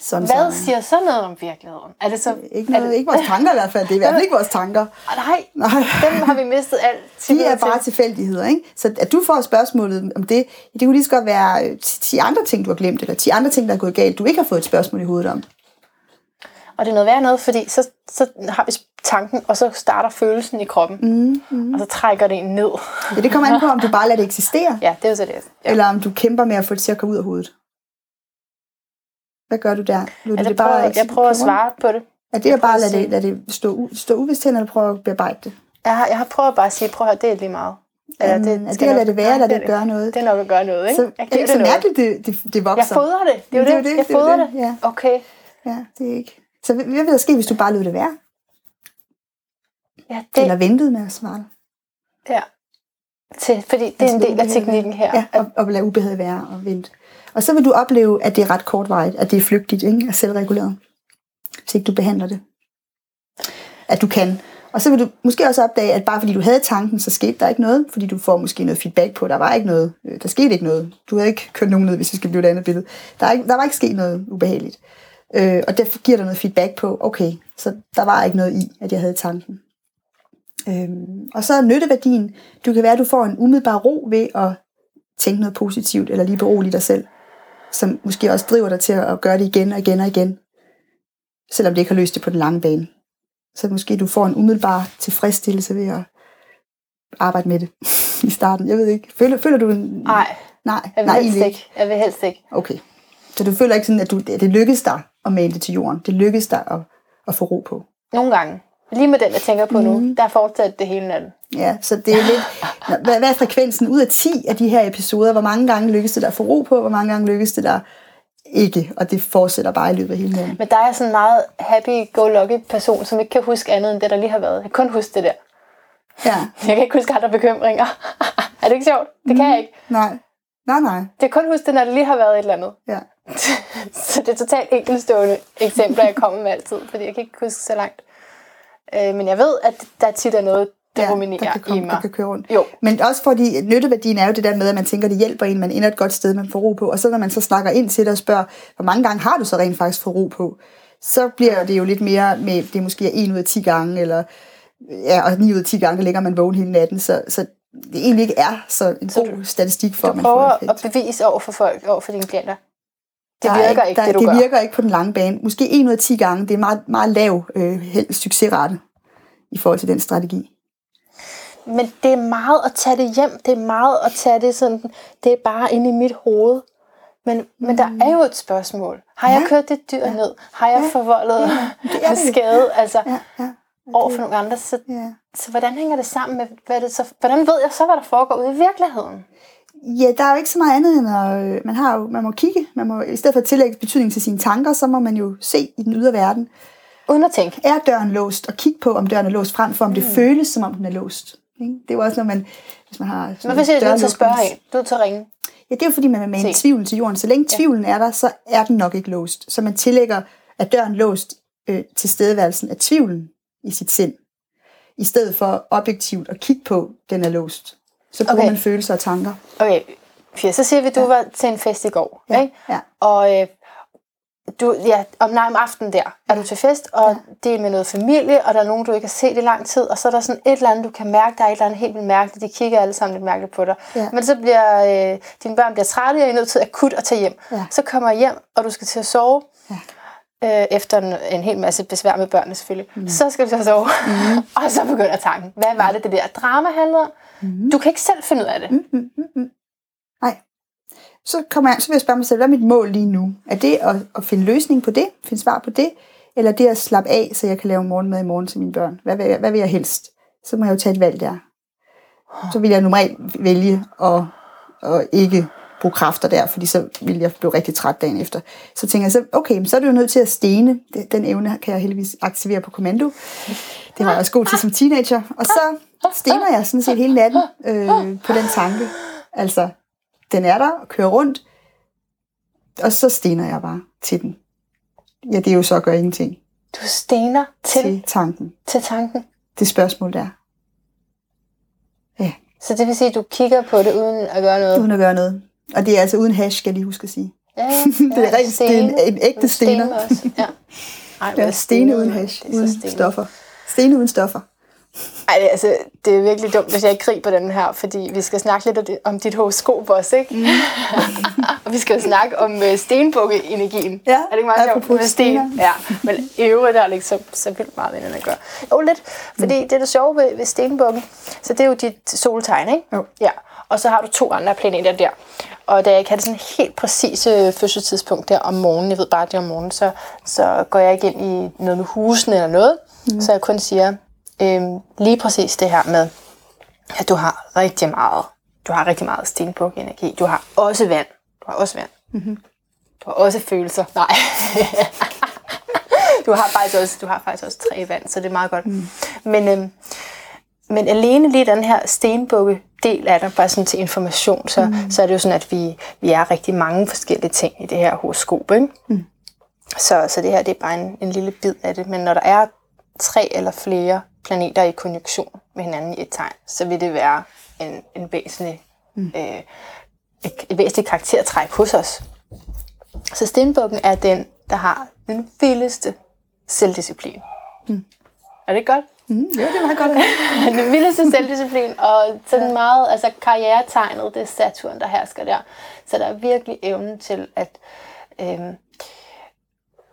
Sådan Hvad så, siger så noget om virkeligheden? Er det så, ikke, noget, er det, ikke vores tanker i hvert fald. Det er i hvert fald ikke vores tanker. Nej, Nej. dem har vi mistet alt De er bare til. tilfældigheder. Ikke? Så at du får spørgsmålet om det, det kunne lige så godt være 10 andre ting, du har glemt, eller 10 andre ting, der er gået galt, du ikke har fået et spørgsmål i hovedet om. Og det er noget værd noget, fordi så, så har vi tanken, og så starter følelsen i kroppen. Mm, mm. Og så trækker det en ned. Ja, det kommer an på, om du bare lader det eksistere. Ja, det er jo så det. Ja. Eller om du kæmper med at få det til at komme ud af hovedet. Hvad gør du der? Nu, ja, det bare prøver, jeg prøver at svare på det. Er det at bare lade det, lade det stå, stå uvidst hen, eller prøve at bearbejde det? Jeg har, jeg har prøvet bare at sige, prøv at høre, det er lige meget. Eller det, er det at lade det være, eller det gør noget? Det er nok at gøre noget, ikke? Så, jeg er det så mærkeligt, det, det, det vokser? Jeg fodrer det. Det er jo det. det, det jeg det, fodrer det. det. Ja. Okay. Ja, det er ikke... Så hvad vil der ske, hvis du bare lød det være? Ja, det... Eller ventede med at svare? Ja. Til, fordi det er en del af teknikken her. Ja, og, og lade ubehaget være og vente. Og så vil du opleve, at det er ret kortvarigt, at det er flygtigt ikke? og selvreguleret, hvis ikke du behandler det. At du kan. Og så vil du måske også opdage, at bare fordi du havde tanken, så skete der ikke noget, fordi du får måske noget feedback på, der var ikke noget, øh, der skete ikke noget. Du havde ikke kørt nogen ned, hvis vi skal blive et andet billede. Der, er ikke, der var ikke sket noget ubehageligt. Øh, og det giver dig noget feedback på, okay, så der var ikke noget i, at jeg havde tanken. Øh, og så er nytteværdien, du kan være, at du får en umiddelbar ro ved at tænke noget positivt, eller lige berolige dig selv som måske også driver dig til at gøre det igen og igen og igen, selvom det ikke har løst det på den lange bane. Så måske du får en umiddelbar tilfredsstillelse ved at arbejde med det i starten. Jeg ved ikke. Føler, føler du en... Nej, nej, jeg vil nej, helst ikke. ikke. Jeg vil helst ikke. Okay. Så du føler ikke sådan, at, du, at det lykkes dig at male det til jorden? Det lykkes dig at, at få ro på? Nogle gange. Lige med den, jeg tænker på mm. nu, der er fortsat det hele natten. Ja, så det er lidt... Hvad, hvad er frekvensen ud af 10 af de her episoder? Hvor mange gange lykkes det der at få ro på? Hvor mange gange lykkes det der ikke? Og det fortsætter bare i løbet af hele natten. Men der er sådan en meget happy-go-lucky person, som ikke kan huske andet end det, der lige har været. Jeg kan kun huske det der. Ja. Jeg kan ikke huske andre bekymringer. er det ikke sjovt? Det kan jeg ikke. Nej. Nej, nej. Det kan kun huske det, når der lige har været et eller andet. Ja. så det er totalt enkeltstående eksempler, jeg kommer med altid, fordi jeg kan ikke huske så langt. Øh, men jeg ved, at der tit er noget, der ja, ruminerer der kan komme, i mig. Der kan køre rundt. Jo. Men også fordi nytteværdien er jo det der med, at man tænker, at det hjælper en, man ender et godt sted, man får ro på. Og så når man så snakker ind til det og spørger, hvor mange gange har du så rent faktisk fået ro på? Så bliver det jo lidt mere med, det er måske 1 ud af 10 gange, eller ja, og 9 ud af 10 gange ligger man vågen hele natten. Så, så det egentlig ikke er så en så god du, statistik for, at man får effekt. at bevise over for folk, over for dine klienter. Det virker ikke, ikke der, det du det gør. Det virker ikke på den lange bane. Måske 1 ud af 10 gange. Det er en meget, meget lav øh, succesrate i forhold til den strategi. Men det er meget at tage det hjem. Det er meget at tage det sådan, det er bare inde i mit hoved. Men, men der er jo et spørgsmål. Har jeg ja. kørt det dyr ja. ned? Har jeg ja. forvoldet ja. skade altså, ja. Ja. over for nogle andre? Så, ja. så hvordan hænger det sammen med, hvad det så, hvordan ved jeg så, hvad der foregår ude i virkeligheden? Ja, der er jo ikke så meget andet end at, man, har jo, man må kigge, man må, i stedet for at tillægge betydning til sine tanker, så må man jo se i den ydre verden. Uden at tænke. Er døren låst? Og kigge på, om døren er låst, frem for om mm. det føles, som om den er låst. Ikke? Det er jo også, når man, hvis man har... Men hvis jeg er nødt til at spørge en, du til at ringe. Ja, det er jo fordi, man vil en tvivl til jorden. Så længe tvivlen er der, så er den nok ikke låst. Så man tillægger, at døren låst øh, til stedværelsen af tvivlen i sit sind. I stedet for objektivt at kigge på, den er låst. Så bruger okay. man følelser og tanker. Okay, Pia, så siger vi, at du ja. var til en fest i går. Ja. Ikke? Ja. Og, øh, du, ja, om, nej, om aftenen der er du til fest, og ja. det er med noget familie, og der er nogen, du ikke har set i lang tid, og så er der sådan et eller andet, du kan mærke, der er et eller andet helt vildt mærkeligt, de kigger alle sammen lidt mærkeligt på dig. Ja. Men så bliver øh, dine børn bliver trætte, og I er nødt til akut at tage hjem. Ja. Så kommer I hjem, og du skal til at sove, Ja. øh, efter en, en hel masse besvær med børnene selvfølgelig. Mm. Så skal du til at sove, mm. og så begynder tanken. Hvad var det, det der drama handlede om? Mm. Du kan ikke selv finde ud af det. Mm. Nej. Så, kommer jeg, så vil jeg spørge mig selv, hvad er mit mål lige nu? Er det at, at finde løsning på det? Finde svar på det? Eller det at slappe af, så jeg kan lave morgenmad i morgen til mine børn? Hvad vil, jeg, hvad vil jeg helst? Så må jeg jo tage et valg der. Så vil jeg normalt vælge at, at ikke bruge kræfter der, fordi så vil jeg blive rigtig træt dagen efter. Så tænker jeg så, okay, så er du jo nødt til at stene. Den evne kan jeg heldigvis aktivere på kommando. Det var jeg også god til som teenager. Og så stener jeg sådan set hele natten øh, på den tanke. Altså, den er der og kører rundt, og så stener jeg bare til den. Ja, det er jo så at gøre ingenting Du stener til, til tanken. til tanken. Det spørgsmål der. Ja, Så det vil sige, at du kigger på det uden at gøre noget? uden at gøre noget. Og det er altså uden hash, skal jeg lige huske at sige. Ja, ja, Det er rent- det er en- en ægte stener. også. Ja. Ej, Ja, stene uden hash, uden stenet. stoffer. Stene uden stoffer. Ej, det, er altså, det er virkelig dumt, hvis jeg ikke griber den her, fordi vi skal snakke lidt om dit horoskop også, ikke? Mm. og vi skal jo snakke om uh, stenbukke-energien. Ja, er det ikke meget sjovt med sten? Ja, men i øvrigt der er det ikke så, så vildt meget med den at gøre. Jo, lidt, fordi det er det sjove ved, ved stenbukken, så det er jo dit soltegn, ikke? Jo. Ja, og så har du to andre planeter der. Og da jeg ikke har det sådan helt præcise fødselstidspunkt der om morgenen, jeg ved bare, det er om morgenen, så, så går jeg ikke ind i noget med husene eller noget, mm. så jeg kun siger øhm, lige præcis det her med, at du har rigtig meget, du har rigtig meget stenbuk-energi. Du har også vand. Du har også vand. Mm-hmm. Du har også følelser. Nej. du har faktisk også, du har faktisk også tre vand, så det er meget godt. Mm. Men, øhm, men alene lige den her stenbukke del af det, bare sådan til information, så, mm. så er det jo sådan, at vi, vi er rigtig mange forskellige ting i det her horoskop. Ikke? Mm. Så, så det her det er bare en, en lille bid af det. Men når der er tre eller flere planeter i konjunktion med hinanden i et tegn, så vil det være en, en væsentlig, mm. øh, et, et væsentligt karaktertræk hos os. Så stenbukken er den, der har den vildeste selvdisciplin. Mm. Er det godt? Mm, ja, det var godt. den vildeste selvdisciplin, og sådan meget, altså karrieretegnet, det er Saturn, der hersker der. Så der er virkelig evnen til at øhm,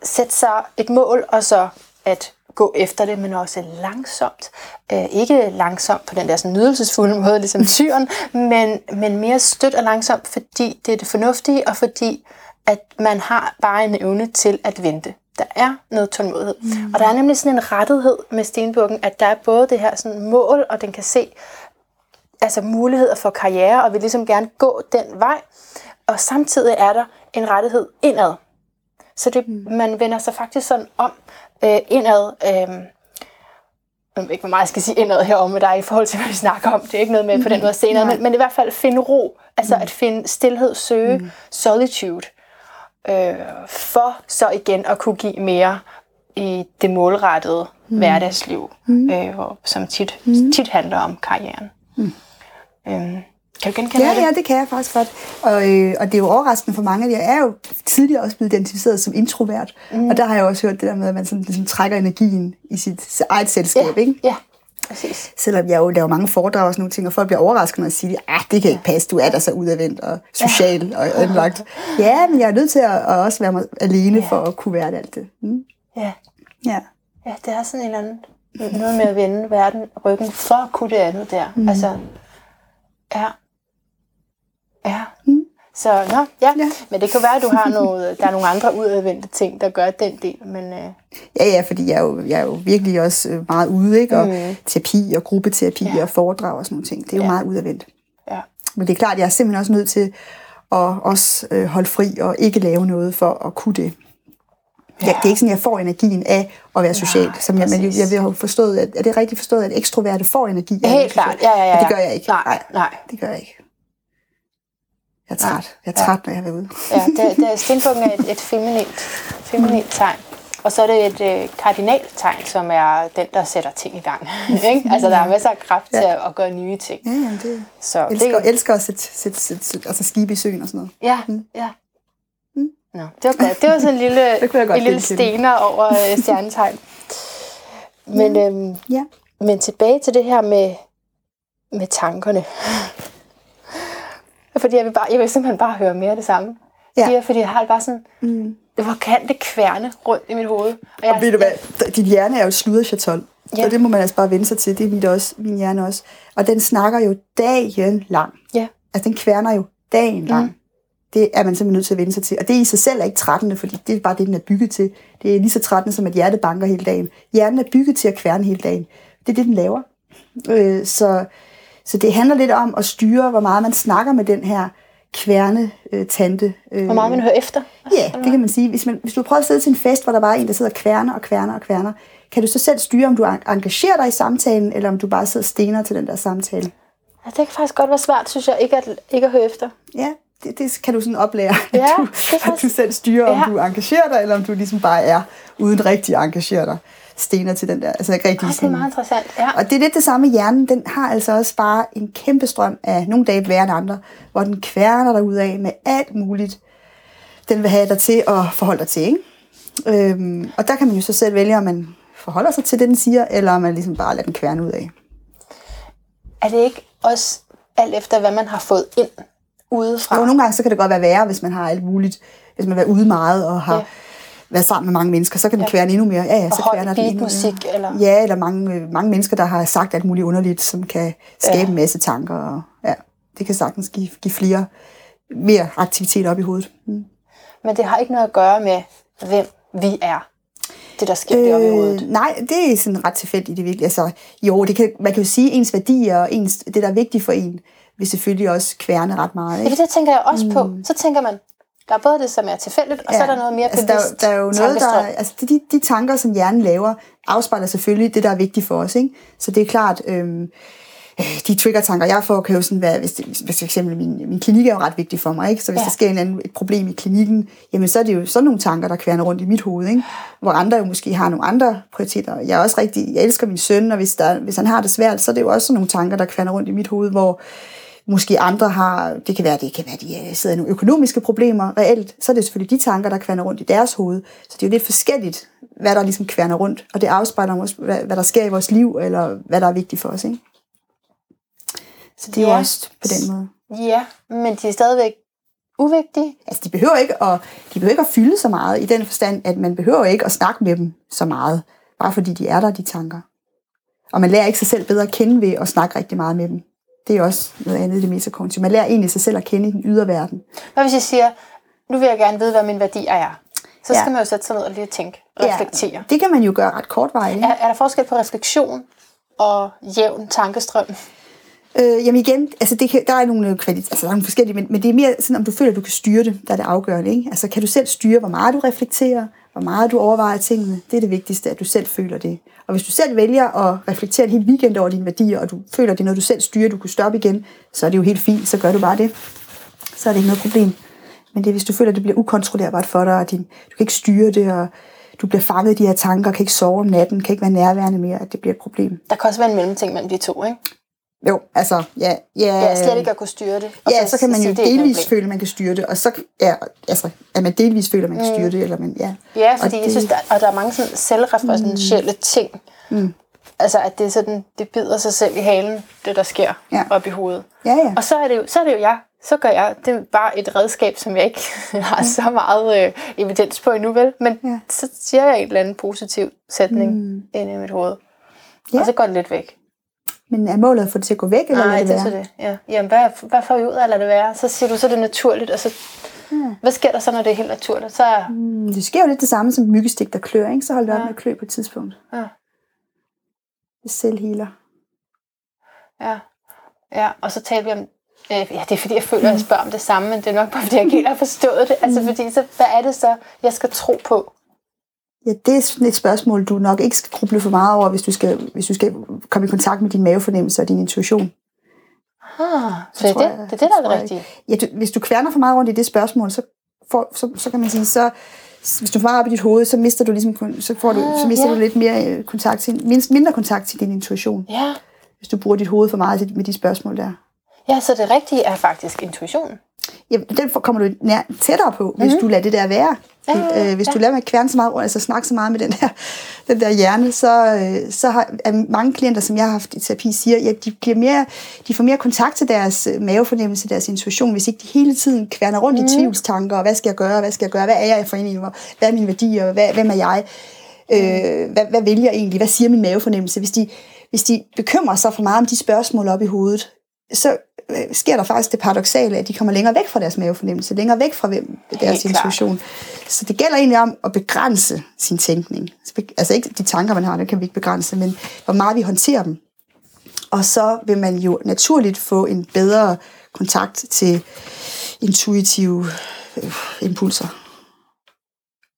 sætte sig et mål, og så at gå efter det, men også langsomt. Øh, ikke langsomt på den der sådan nydelsesfulde måde, ligesom tyren, men, men mere støt og langsomt, fordi det er det fornuftige, og fordi at man har bare en evne til at vente. Der er noget tålmodighed. Mm. Og der er nemlig sådan en rettighed med stenbukken, at der er både det her sådan mål, og den kan se altså muligheder for karriere, og vil ligesom gerne gå den vej. Og samtidig er der en rettighed indad. Så det, mm. man vender sig faktisk sådan om øh, indad. Øh, jeg ved ikke, hvor meget jeg skal sige indad herom med dig i forhold til, hvad vi snakker om. Det er ikke noget med på den måde senere, men, men i hvert fald finde ro. Altså at finde stillhed, søge mm. solitude. Øh, for så igen at kunne give mere i det målrettede mm. hverdagsliv, mm. øh, hvor, som tit, mm. tit handler om karrieren. Mm. Øhm, kan du genkende Ja, det? ja, det kan jeg faktisk godt. Og, øh, og det er jo overraskende for mange. Jeg er jo tidligere også blevet identificeret som introvert. Mm. Og der har jeg også hørt det der med, at man sådan, ligesom trækker energien i sit eget selskab. Ja, Ikke? ja, præcis. Selvom jeg jo laver mange foredrag og sådan nogle ting, og folk bliver overrasket, når jeg siger, at det kan ikke passe, du er da så udadvendt og social og anlagt. Ja, men jeg er nødt til at, at også være mig alene Ja. for at kunne være det alt det. Mm. Ja. Ja. ja, det er sådan en eller anden noget med at vende verden ryggen for at kunne det andet der. Mm. Altså, ja. Ja. Mm. Så, nå, ja. Ja. ja. Men det kan være, at du har noget, der er nogle andre udadvendte ting, der gør den del. Men øh, Ja, ja, fordi jeg er jo, jeg er jo virkelig også øh, meget ude, ikke? Og mm. terapi og gruppeterapi ja. og foredrag og sådan nogle ting. Det er jo Ja. meget udadvendt. ja. Men det er klart, jeg er simpelthen også nødt til at også øh, holde fri og ikke lave noget for at kunne det. Ja. Ja, det er ikke sådan, jeg får energien af at være social. Nej, som jeg, men jeg vil have forstået, at, er det rigtigt forstået, at ekstroverte får energi af at Helt klart. Ja, ja, ja. Men det gør jeg ikke. Nej, nej. det gør jeg ikke. Jeg er træt. Jeg er træt, når jeg er ude. Ja, det, det, stenbukken er et, et feminint, feminint tegn. Og så er det et øh, kardinaltegn, som er den, der sætter ting i gang. ikke? Altså, der er masser af kraft til at, at gøre nye ting. Ja, jamen, det Så elsker, det, elsker at sætte, sætte, sætte, sætte altså skibe i søen og sådan noget. ja, ja. Nå, det var godt. Det var sådan en lille, en lille stener over øh, stjernetegn. Men, øhm, Ja. men tilbage til det her med, med tankerne. Fordi jeg vil, bare, jeg vil simpelthen bare høre mere af det samme. Ja. Ja. Fordi jeg har det bare sådan, Mm. hvor kan det kværne rundt i mit hoved? Og, jeg, Og ved du hvad, din hjerne er jo sludderchatol. Ja. Ja. Og det må man altså bare vende sig til. Det er mit også, min hjerne også. Og den snakker jo dagen lang. Ja. Altså, den kværner jo dagen lang. Mm. Det er man simpelthen nødt til at vende sig til. Og det i sig selv er ikke trættende, fordi det er bare det, den er bygget til. Det er lige så trættende, som at hjertet banker hele dagen. Hjernen er bygget til at kværne hele dagen. Det er det, den laver. Øh, så, så det handler lidt om at styre, hvor meget man snakker med den her kværne øh, tante. Øh, Hvor meget man hører efter? Ja, det kan man sige. Hvis, man, hvis du prøver at sidde til en fest, hvor der bare er en, der sidder og kværner og kværner og kværner, kan du så selv styre, om du en- engagerer dig i samtalen, eller om du bare sidder stener til den der samtale? Ja, det kan faktisk godt være svært, synes jeg, ikke at, ikke at høre efter. Ja, det, det kan du sådan oplære, Ja, at, du, det er at du faktisk- selv styrer, om Ja. du engagerer dig, eller om du ligesom bare er uden rigtig at engagere dig. Stener til den der, altså ikke rigtig det er meget interessant. Ja. Og det er lidt det samme hjernen. Den har altså også bare en kæmpe strøm af nogle dage værre end andre, hvor den kværner dig ud af med alt muligt, den vil have dig til at forholde dig til. Ikke? Øhm, og der kan man jo så selv vælge, om man forholder sig til det, den siger, eller om man ligesom bare lader den kværne ud af. Er det ikke også alt efter, hvad man har fået ind udefra? Og nogle gange så kan det godt være værre, hvis man har alt muligt, hvis man har været ude meget og har Ja. Ja. været sammen med mange mennesker, så kan den Ja. ja. kværne endnu mere. Ja, ja, så Og kværner den endnu mere. beatmusik, eller? Ja, eller mange, øh, mange mennesker, der har sagt alt muligt underligt, som kan skabe Ja. ja. en masse tanker. Og, ja, det kan sagtens give, give flere mere aktivitet op i hovedet. Mm. Men det har ikke noget at gøre med, hvem vi er. Det, der sker øh, deroppe i hovedet. nej, det er sådan ret tilfældigt det virkelig. Altså, jo, det kan, man kan jo sige, at ens værdier og ens, det, der er vigtigt for en, vil selvfølgelig også kværne ret meget. Ja, Ikke? for det tænker jeg også mm. på. Så tænker man, der er både det, som er tilfældigt, og ja. så er der noget mere altså, bevidst der, er jo- der er jo noget, der, altså, de, de, tanker, som hjernen laver, afspejler selvfølgelig det, der er vigtigt for os. Ikke? Så det er klart, øhm, øh, de trigger-tanker, jeg får, kan jo sådan være, hvis, det, hvis for eksempel min, min klinik er jo ret vigtig for mig, ikke? så hvis ja. der sker en anden, et problem i klinikken, jamen så er det jo sådan nogle tanker, der kværner rundt i mit hoved, ikke? hvor andre jo måske har nogle andre prioriteter. Jeg er også rigtig, jeg elsker min søn, og hvis, der, hvis han har det svært, så er det jo også sådan nogle tanker, der kværner rundt i mit hoved, hvor måske andre har, det kan være, det kan være, de øh, sidder i nogle økonomiske problemer reelt, så er det selvfølgelig de tanker, der kværner rundt i deres hoved. Så det er jo lidt forskelligt, hvad der ligesom kværner rundt, og det afspejler også, hvad, hvad der sker i vores liv, eller hvad der er vigtigt for os. Ikke? Så det er ja. jo også på den måde. Ja, men de er stadigvæk uvigtige. Altså, de behøver, ikke at, de behøver ikke at fylde så meget, i den forstand, at man behøver ikke at snakke med dem så meget, bare fordi de er der, de tanker. Og man lærer ikke sig selv bedre at kende ved at snakke rigtig meget med dem. Det er også noget andet i det metakognitive. Man lærer egentlig sig selv at kende i den ydre verden. Hvad hvis jeg siger, nu vil jeg gerne vide, hvad mine værdier er? Så Ja. skal man jo sætte sig ned og lige tænke, reflektere. Ja, det kan man jo gøre ret kortvarigt. Er, er der forskel på refleksion og jævn tankestrøm? Øh, jamen igen, altså det kan, der er nogle kvalit- altså der er nogle forskellige, men, men det er mere sådan, om du føler, at du kan styre det, der er det afgørende. Ikke? Altså kan du selv styre, hvor meget du reflekterer, hvor meget du overvejer tingene. Det er det vigtigste, at du selv føler det. Og hvis du selv vælger at reflektere en hel weekend over dine værdier, og du føler, at det er noget, du selv styrer, du kan stoppe igen, så er det jo helt fint, så gør du bare det. Så er det ikke noget problem. Men det er, hvis du føler, at det bliver ukontrollerbart for dig, og din, du kan ikke styre det, og du bliver fanget i de her tanker, kan ikke sove om natten, kan ikke være nærværende mere, at det bliver et problem. Der kan også være en mellemting mellem de to, ikke? Jo, altså, ja. ja Ja, slet ikke at kunne styre det. og Ja, så kan man jo delvis føle, at man kan styre det, og så, ja, altså, at man delvis føler, at man kan styre det, eller man, ja. Ja, Og fordi jeg det- synes, der, og der er mange sådan selvreferentielle mm. ting. Mm. Altså, at det er sådan, det bider sig selv i halen, det der sker Ja. op i hovedet. Ja, ja. Og så er det jo, så er det jo jeg. Så gør jeg, det er bare et redskab, som jeg ikke har så meget øh, evidens på endnu, vel? Men Ja. så siger jeg en eller anden positiv sætning mm. ind i mit hoved. Ja. Og så går det lidt væk. Men er målet at få det til at gå væk, eller Nej, det det er så være? det. Ja. Jamen, hvad, hvad får vi ud af at lade det være? Så siger du, så er det naturligt, og så... Hvad sker der så, når det er helt naturligt? Så er, Mm, Det sker jo lidt det samme som myggestik, der klør, ikke? Så hold det op Ja. med at klø på et tidspunkt. ja, Det selvhealer. ja, ja, og så taler vi om... Øh, ja, det er fordi, jeg føler, at jeg spørger om det samme, men det er nok bare, fordi jeg ikke helt har forstået det. Altså, fordi så, hvad er det så, jeg skal tro på? Ja, det er sådan et spørgsmål, du nok ikke skal gruble for meget over, hvis du skal, hvis du skal komme i kontakt med din mavefornemmelse og din intuition. Ah, så det, er tror det, jeg- det det, der er det rigtige. Ja, du, hvis du kværner for meget rundt i det spørgsmål, så, får, så, så kan man sige, så hvis du meget op i dit hoved, så mister du ligesom, så får du, Ah, så mister ja. du lidt mere øh, kontakt til, mindst, mindre kontakt til din intuition, Ja. hvis du bruger dit hoved for meget med de spørgsmål der. ja, så det rigtige er faktisk intuitionen. Jamen, den kommer du nær, tættere på, hvis Mhm. du lader det der være. Ja, ja, ja, Øh, Hvis du ja. lader at kværne så meget rundt, altså snakke så meget med den der, den der hjerne, så, øh, så har er mange klienter, som jeg har haft i terapi, siger, at de, bliver mere, de får mere kontakt til deres øh, mavefornemmelse, deres intuition, hvis ikke de hele tiden kværner rundt Mhm. mm. i tvivlstanker, og hvad skal jeg gøre, hvad skal jeg gøre, hvad er jeg for en, hvad er mine værdier, hvad, hvem er jeg, øh, hvad, hvad vælger jeg egentlig, hvad siger min mavefornemmelse, hvis de, hvis de bekymrer sig for meget om de spørgsmål op i hovedet, så øh, sker der faktisk det paradoxale, at de kommer længere væk fra deres mavefornemmelse, længere væk fra deres Helt klart. intuition. Så det gælder egentlig om at begrænse sin tænkning. Altså ikke de tanker, man har, det kan vi ikke begrænse, men hvor meget vi håndterer dem. Og så vil man jo naturligt få en bedre kontakt til intuitive øh, impulser.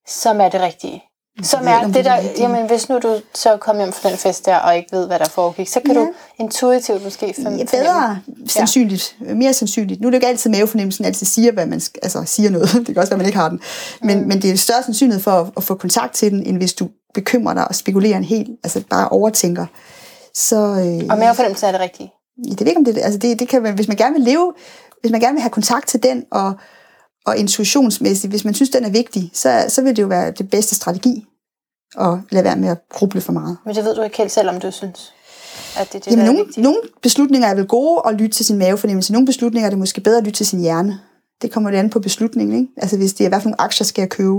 Som er det rigtige. Som er det det er der, det jamen hvis nu du så kom hjem fra den fest der, og ikke ved, hvad der foregik, så kan Ja. du intuitivt måske fem, Ja, bedre sandsynligt, mere sandsynligt. Nu er det jo ikke altid mavefornemmelsen altid siger, hvad man altså siger noget. Det kan også være, man ikke har den. Men, mm. men det er større sandsynlighed for at, at, få kontakt til den, end hvis du bekymrer dig og spekulerer en hel, altså bare overtænker. Så, øh, Og mavefornemmelsen er det rigtige. jeg ved ikke, om det, altså det, det kan man, hvis man gerne vil leve, hvis man gerne vil have kontakt til den, og, og intuitionsmæssigt, hvis man synes, den er vigtig, så, så vil det jo være det bedste strategi, at lade være med at gruble for meget. Men det ved du ikke helt selv, om du synes, at det er det, Jamen, er nogle, nogle beslutninger er vel gode at lytte til sin mavefornemmelse. Nogle beslutninger er det måske bedre at lytte til sin hjerne. Det kommer det an på beslutningen. Ikke? Altså hvis det er, hvad for nogle aktier skal jeg købe,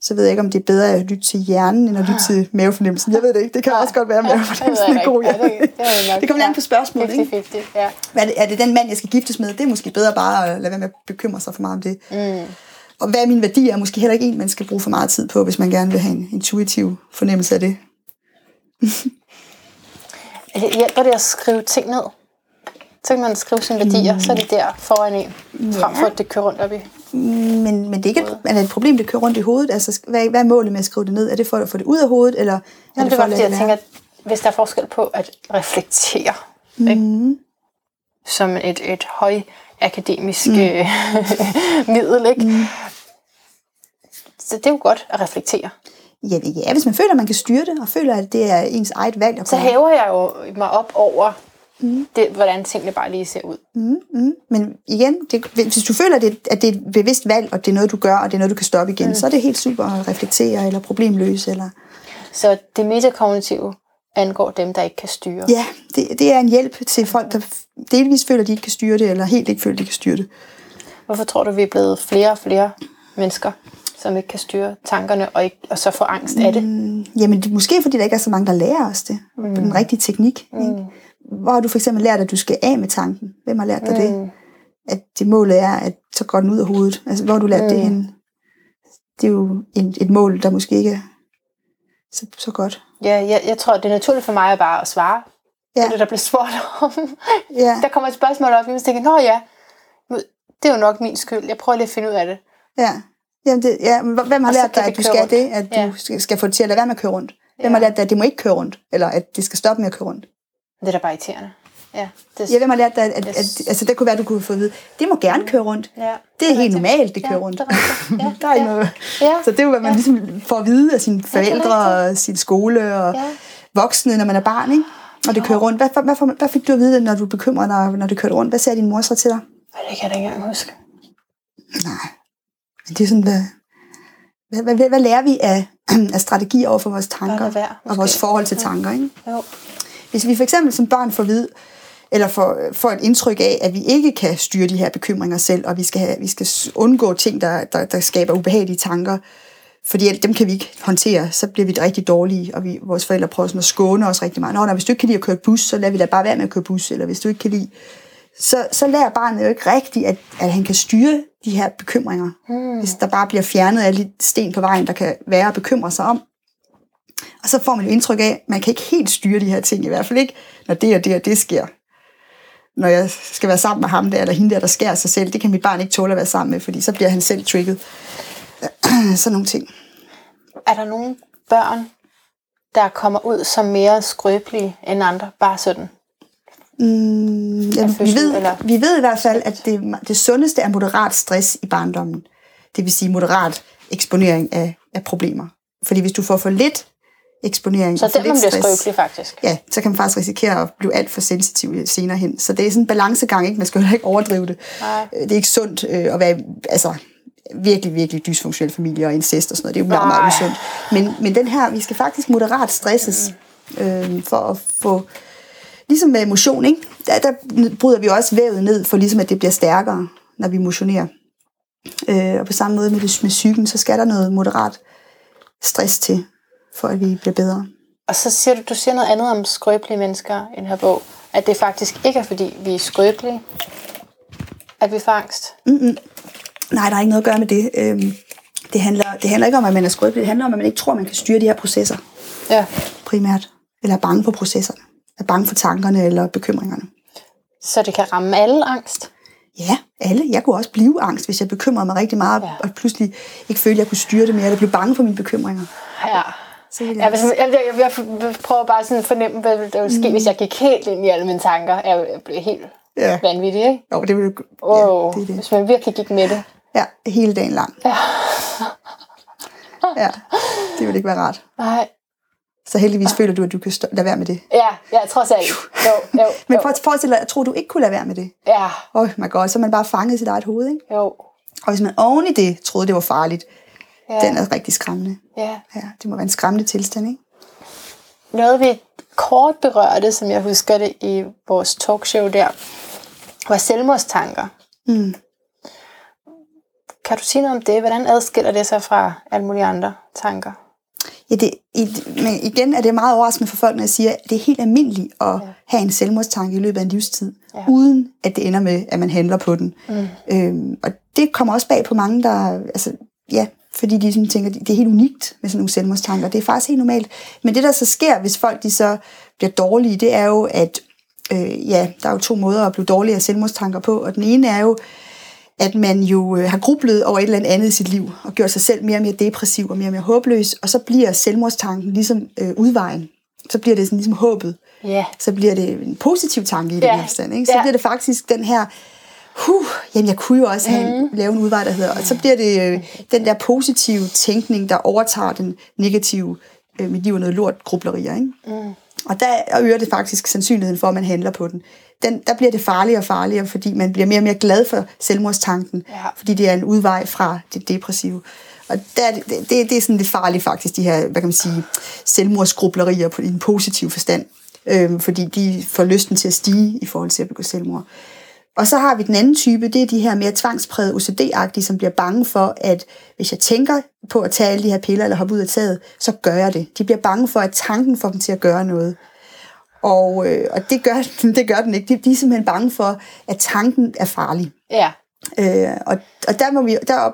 så ved jeg ikke, om det er bedre at lytte til hjernen, end at lytte til mavefornemmelsen. Jeg ved det ikke. Det kan også godt være, at mavefornemmelsen er god. Ja, det, det, nok. det kommer an på spørgsmålet. Ikke? 50-50, ja. Hvad er, det, er det den mand, jeg skal giftes med? Det er måske bedre bare at lade være med at bekymre sig for meget om det. Mm. Og hvad er mine værdier? Er måske heller ikke en, man skal bruge for meget tid på, hvis man gerne vil have en intuitiv fornemmelse af det. Hjælper det at skrive ting ned? Så kan man skrive sine værdier, så er det der foran en, frem for at det kører rundt op i. Men, men det er ikke et, er det et problem, det kører rundt i hovedet. Altså, hvad, hvad er målet med at skrive det ned? Er det for at få det ud af hovedet, eller er Jamen, det for var fordi, jeg det tænker, at hvis der er forskel på at reflektere, mm. ikke? som et, et høj akademisk mm. middel, ikke? Så det er jo godt at reflektere. Ja, ja, hvis man føler, at man kan styre det, og føler, at det er ens eget valg. At Så hæver jeg jo mig op over, mm. det, hvordan tingene bare lige ser ud. Mm, mm. Men igen, det, hvis du føler, at det, at det er et bevidst valg, og det er noget, du gør, og det er noget, du kan stoppe igen, mm. så er det helt super at reflektere, eller problemløse, eller... Så det metakognitive angår dem, der ikke kan styre. Ja, det, det er en hjælp til folk, der delvis føler, at de ikke kan styre det, eller helt ikke føler, at de kan styre det. Hvorfor tror du, vi er blevet flere og flere mennesker, som ikke kan styre tankerne, og, ikke, og så får angst af det? Jamen, det måske fordi, der ikke er så mange, der lærer os det. Mm. Den rigtige teknik. Mm. Ikke? Hvor har du for eksempel lært, at du skal af med tanken? Hvem har lært dig mm. det? At det målet er, at så går den ud af hovedet. Altså, hvor har du lært mm. det hen? Det er jo en, et mål, der måske ikke er så, så godt. Ja, jeg, jeg tror, det er naturligt for mig at bare at svare Ja. det, der bliver spurgt om. Ja, der kommer et spørgsmål op, og jeg tænker, nå ja, det er jo nok min skyld. Jeg prøver lige at finde ud af det. ja. Jamen det, ja, hvem har lært dig, at du skal rundt. det? At du Ja. skal, skal få det til at lade være med at køre rundt? Hvem Ja. har lært dig, at det må ikke køre rundt? Eller at det skal stoppe med at køre rundt? Det er da bare irriterende. Ja, det, Ja, hvem har lært dig, at, at, at altså, det kunne være, at du kunne få at vide, det må gerne køre rundt. ja, Det er helt normalt, det kører Ja, rundt. det er. Ja, der er ikke ja. noget. Ja. Så det er jo, hvad man Ja. ligesom får at vide af sine forældre rigtigt. og sin skole og Ja. voksne, når man er barn, ikke? Og det kører rundt. Hvad, hvad, hvad, hvad fik du at vide, når du bekymrer dig, når det kørte rundt? Hvad sagde din mor så til dig? Det kan jeg da ikke engang huske. Nej. Det er sådan, hvad, hvad, hvad, hvad, lærer vi af, af strategier over for vores tanker? være, og vores forhold til tanker, ikke? Jo. Hvis vi for eksempel som børn får vid, eller får, får et indtryk af, at vi ikke kan styre de her bekymringer selv, og vi skal, have, vi skal undgå ting, der, der, der skaber ubehagelige tanker, fordi dem kan vi ikke håndtere, så bliver vi rigtig dårlige, og vi, vores forældre prøver sådan at skåne os rigtig meget. Nå, nej, hvis du ikke kan lide at køre bus, så lader vi da bare være med at køre bus, eller hvis du ikke kan lide... Så, så lærer barnet jo ikke rigtigt, at, at han kan styre de her bekymringer. Mm. Hvis der bare bliver fjernet alle de sten på vejen, der kan være at bekymre sig om. Og så får man jo indtryk af, at man kan ikke helt styre de her ting, i hvert fald ikke, når det og det og det sker. Når jeg skal være sammen med ham der, eller hende der, der skærer sig selv, det kan mit barn ikke tåle at være sammen med, fordi så bliver han selv trigget. Sådan nogle ting. Er der nogle børn, der kommer ud som mere skrøbelige end andre? Bare sådan. Mm, ja, vi, fødsel, ved, eller- vi ved i hvert fald, at det, det sundeste er moderat stress i barndommen. Det vil sige moderat eksponering af, af problemer. Fordi hvis du får for lidt eksponering. Så og for man lidt bliver stress, skrøbelig faktisk. Ja, så kan man faktisk risikere at blive alt for sensitiv senere hen. Så det er sådan en balancegang, ikke? Man skal jo ikke overdrive det. Nej. Øh, Det er ikke sundt øh, at være altså, virkelig, virkelig dysfunktionel familie og incest og sådan noget. Det er jo meget, meget usundt. Men, men den her, vi skal faktisk moderat stresses øh, for at få... Ligesom med motion, ikke? Der, der bryder vi også vævet ned, for ligesom at det bliver stærkere, når vi motionerer. Øh, og på samme måde med, med psyken, så skal der noget moderat stress til, for at vi bliver bedre. Og så siger du, du siger noget andet om skrøbelige mennesker i den her bog. At det faktisk ikke er, fordi vi er skrøbelige, at vi får angst. Nej, der er ikke noget at gøre med det. Øhm, det, handler, det handler ikke om, at man er skrøbelig. Det handler om, at man ikke tror, man kan styre de her processer Ja. primært. Eller er bange for processerne. Er bange for tankerne eller bekymringerne. Så det kan ramme alle angst. Ja, alle. Jeg kunne også blive angst, hvis jeg bekymrede mig rigtig meget, Ja. og pludselig ikke følte, at jeg kunne styre det mere, eller blev bange for mine bekymringer. Ja. Så jeg, jeg, jeg, jeg, prøver bare sådan at fornemme, hvad der ville ske, mm. hvis jeg gik helt ind i alle mine tanker. Jeg, blev helt ja. vanvittig, ikke? Jo, det ville, ja, det er det. Hvis man virkelig gik med det. Ja, hele dagen lang. Ja. ja, det ville ikke være rart. Nej. Så heldigvis føler du, at du kan stå, lade være med det. Ja, ja, trods alt. Jo, jo, Men jo. prøv at forestille dig, jeg tror, du ikke kunne lade være med det. Ja, Oh my god, så er man bare fanget i sit eget hoved, ikke? jo. Og hvis man oven i det troede, det var farligt, Ja. den er rigtig skræmmende. ja. Ja, det må være en skræmmende tilstand, ikke? Noget vi kort berørte, som jeg husker det i vores talkshow der, var selvmordstanker. Mm. Kan du sige noget om det? Hvordan adskiller det sig fra alle mulige andre tanker? Ja, det, i, men igen er det meget overraskende for folk, når jeg siger, at det er helt almindeligt at ja. have en selvmordstanke i løbet af en livstid, Ja. uden at det ender med, at man handler på den. Mm. Øhm, og det kommer også bag på mange, der... Altså, ja, fordi de sådan tænker, det er helt unikt med sådan nogle selvmordstanker. Det er faktisk helt normalt. Men det, der så sker, hvis folk de så bliver dårlige, det er jo, at øh, ja, der er jo to måder at blive dårlige af selvmordstanker på. Og den ene er jo, at man jo øh, har grublet over et eller andet i sit liv, og gjort sig selv mere og mere depressiv og mere og mere håbløs, og så bliver selvmordstanken ligesom øh, udvejen. Så bliver det sådan ligesom håbet. Ja. Så bliver det en positiv tanke i den Ja. her forstand. Ikke? Så Ja. bliver det faktisk den her, huh, jamen jeg kunne jo også have en, lave en udvej, der hedder, og så bliver det øh, den der positive tænkning, der overtager den negative, øh, mit liv er noget lort, grublerier. Ikke? Mm. Og der øger det faktisk sandsynligheden for, at man handler på den. Den. Der bliver det farligere og farligere, fordi man bliver mere og mere glad for selvmordstanken, Ja. fordi det er en udvej fra det depressive. Og der, er det, det, det er sådan lidt farligt faktisk, de her, hvad kan man sige, selvmordsgrublerier på, i en positiv forstand. Øhm, fordi de får lysten til at stige i forhold til at begå selvmord. Og så har vi den anden type, det er de her mere tvangsprægede OCD-agtige, som bliver bange for, at hvis jeg tænker på at tage alle de her piller eller hoppe ud af taget, så gør jeg det. De bliver bange for, at tanken får dem til at gøre noget. Og, øh, og det, gør, det gør den ikke. De, de er simpelthen bange for, at tanken er farlig. Ja. Øh, og og der, må vi, der, op,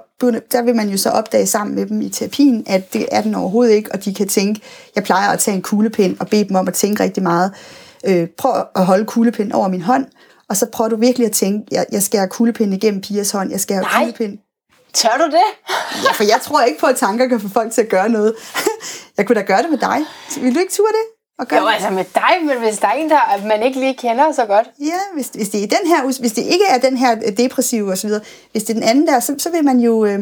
der vil man jo så opdage sammen med dem i terapien, at det er den overhovedet ikke, og de kan tænke, jeg plejer at tage en kuglepind og bede dem om at tænke rigtig meget. Øh, prøv at holde kuglepinden over min hånd, og så prøver du virkelig at tænke, jeg, jeg skærer kuglepinden igennem Pias hånd, jeg skærer Nej. kuglepinden. Tør du det? Ja, for jeg tror ikke på, at tanker kan få folk til at gøre noget. jeg kunne da gøre det med dig. Vil du ikke ture det? Og gøre Jo, altså med dig, men hvis der er en, der at man ikke lige kender så godt. Ja, hvis, hvis, det er den her, hvis det ikke er den her depressive osv., hvis det er den anden der, så, så vil man jo, øh,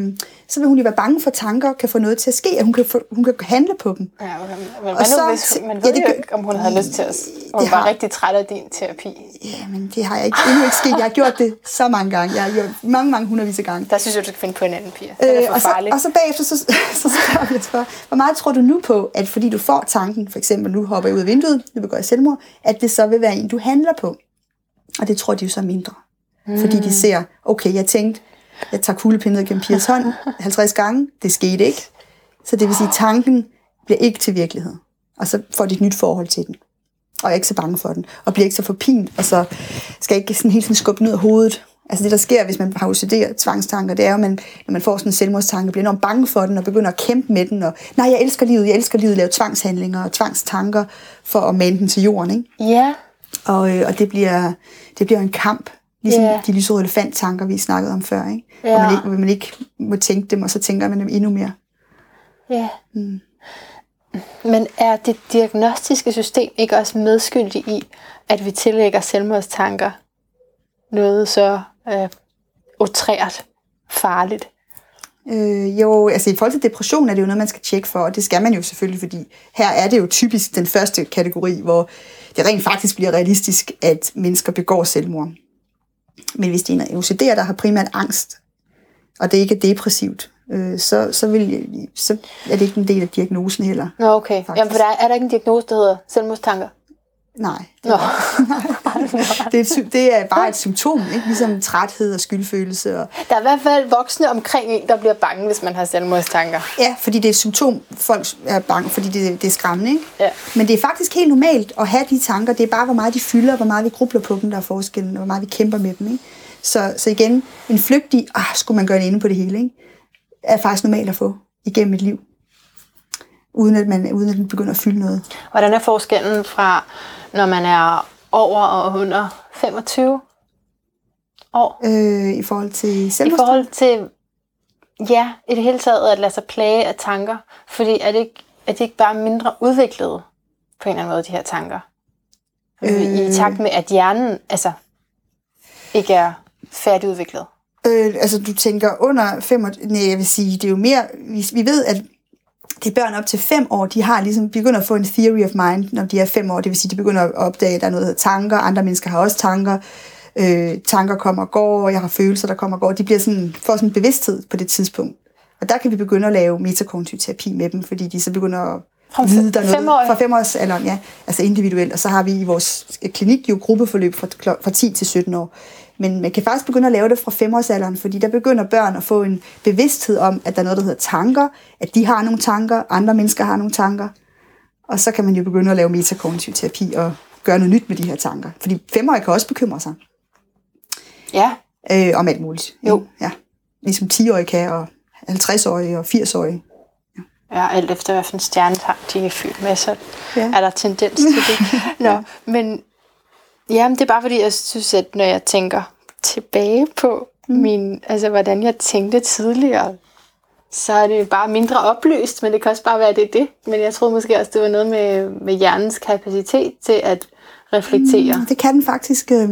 så vil hun jo være bange for, at tanker kan få noget til at ske, at hun kan, få, hun kan handle på dem. Ja, men, men Og hvad nu, hvis, man ja, ved det jo ikke, om hun havde lyst til at... Hun var har- rigtig træt af din terapi. Ja, men det har jeg ikke, endnu ikke sket. Jeg har gjort det så mange gange. Jeg har gjort mange, mange hundredvis af gange. Der synes jeg, du skal finde på en anden pige. Er Øh, og, så, og så bagefter, så, så spørger jeg hvor meget tror du nu på, at fordi du får tanken, for eksempel nu hopper jeg ud af vinduet, nu begår jeg selvmord, at det så vil være en, du handler på? Og det tror de jo så mindre. Mm. Fordi de ser, okay, jeg tænkte, jeg tager kuglepindet gennem Pias hånd 50 gange, det skete ikke. Så det vil sige, at tanken bliver ikke til virkelighed. Og så får de et nyt forhold til den. Og er ikke så bange for den. Og bliver ikke så forpint, og så skal ikke sådan helt sådan skubbe den ud af hovedet. Altså det, der sker, hvis man har OCD tvangstanker, det er jo, at man, når man får sådan en selvmordstanke, bliver enormt bange for den, og begynder at kæmpe med den, og nej, jeg elsker livet, jeg elsker livet, lave tvangshandlinger og tvangstanker, for at mande den til jorden, ikke? Ja, Og, øh, og det bliver, det bliver en kamp, ligesom Ja. de lysrøde elefanttanker, vi snakkede om før, ikke? Ja. Hvor, man ikke, hvor man ikke må tænke dem, og så tænker man dem endnu mere. ja. Mm. Men er det diagnostiske system ikke også medskyldig i, at vi tillægger selvmordstanker noget så øh, utrært farligt? Øh, jo, altså i forhold til depression er det jo noget, man skal tjekke for, og det skal man jo selvfølgelig, fordi her er det jo typisk den første kategori, hvor det rent faktisk bliver realistisk, at mennesker begår selvmord. Men hvis det er en OCD'er, der har primært angst, og det ikke er depressivt, øh, så, så, vil, så er det ikke en del af diagnosen heller. Nå, okay. Jamen, for der er, er der ikke en diagnose, der hedder selvmordstanker? Nej. Nå. det, er det er bare et symptom, ikke? ligesom træthed og skyldfølelse. Og, Der er i hvert fald voksne omkring en, der bliver bange, hvis man har selvmordstanker. ja, fordi det er et symptom, folk er bange, fordi det, det er skræmmende. Ikke? Ja. Men det er faktisk helt normalt at have de tanker. Det er bare, hvor meget de fylder, hvor meget vi grubler på dem, der er forskellen, og hvor meget vi kæmper med dem. Ikke? Så, så igen, en flygtig, ah, skulle man gøre det inde på det hele, ikke? er faktisk normalt at få igennem et liv. Uden at, man, uden at den begynder at fylde noget. Hvordan er forskellen fra, når man er over og under 25 år? Øh, I forhold til I selvmord. forhold til, ja, i det hele taget at lade sig plage af tanker. Fordi er det ikke, er det ikke bare mindre udviklet på en eller anden måde, de her tanker? Øh. I takt med, at hjernen altså, ikke er færdigudviklet. Øh, altså, du tænker under 5 år, nej, jeg vil sige, det er jo mere, vi, vi ved, at de børn op til 5 år, de har ligesom, begynder at få en theory of mind, når de er 5 år, det vil sige, de begynder at opdage, at der er noget, tanker, andre mennesker har også tanker, øh, tanker kommer og går, og jeg har følelser, der kommer og går, de bliver sådan, får sådan en bevidsthed på det tidspunkt. Og der kan vi begynde at lave metakognitiv terapi med dem, fordi de så begynder at vide, der er noget femårige? fra femårsalderen, ja, altså individuelt. Og så har vi i vores klinik jo gruppeforløb fra, fra 10 til 17 år. Men man kan faktisk begynde at lave det fra femårsalderen, fordi der begynder børn at få en bevidsthed om, at der er noget, der hedder tanker, at de har nogle tanker, andre mennesker har nogle tanker. Og så kan man jo begynde at lave metakognitiv terapi og gøre noget nyt med de her tanker. Fordi femårige kan også bekymre sig Ja, øh, om alt muligt. Jo. Ja. Ligesom 10-årige kan, og 50-årige og 80-årige. ja alt efter hvilken stjernetegn de er fyldt med, så Ja. ja. er der tendens til det. Nå, men jamen, det er bare fordi, jeg synes, at når jeg tænker tilbage på mm. min, altså, hvordan jeg tænkte tidligere, så er det bare mindre oplyst, men det kan også bare være, at det er det. Men jeg troede måske også, det var noget med, med hjernens kapacitet til at reflektere. Det kan den faktisk øh,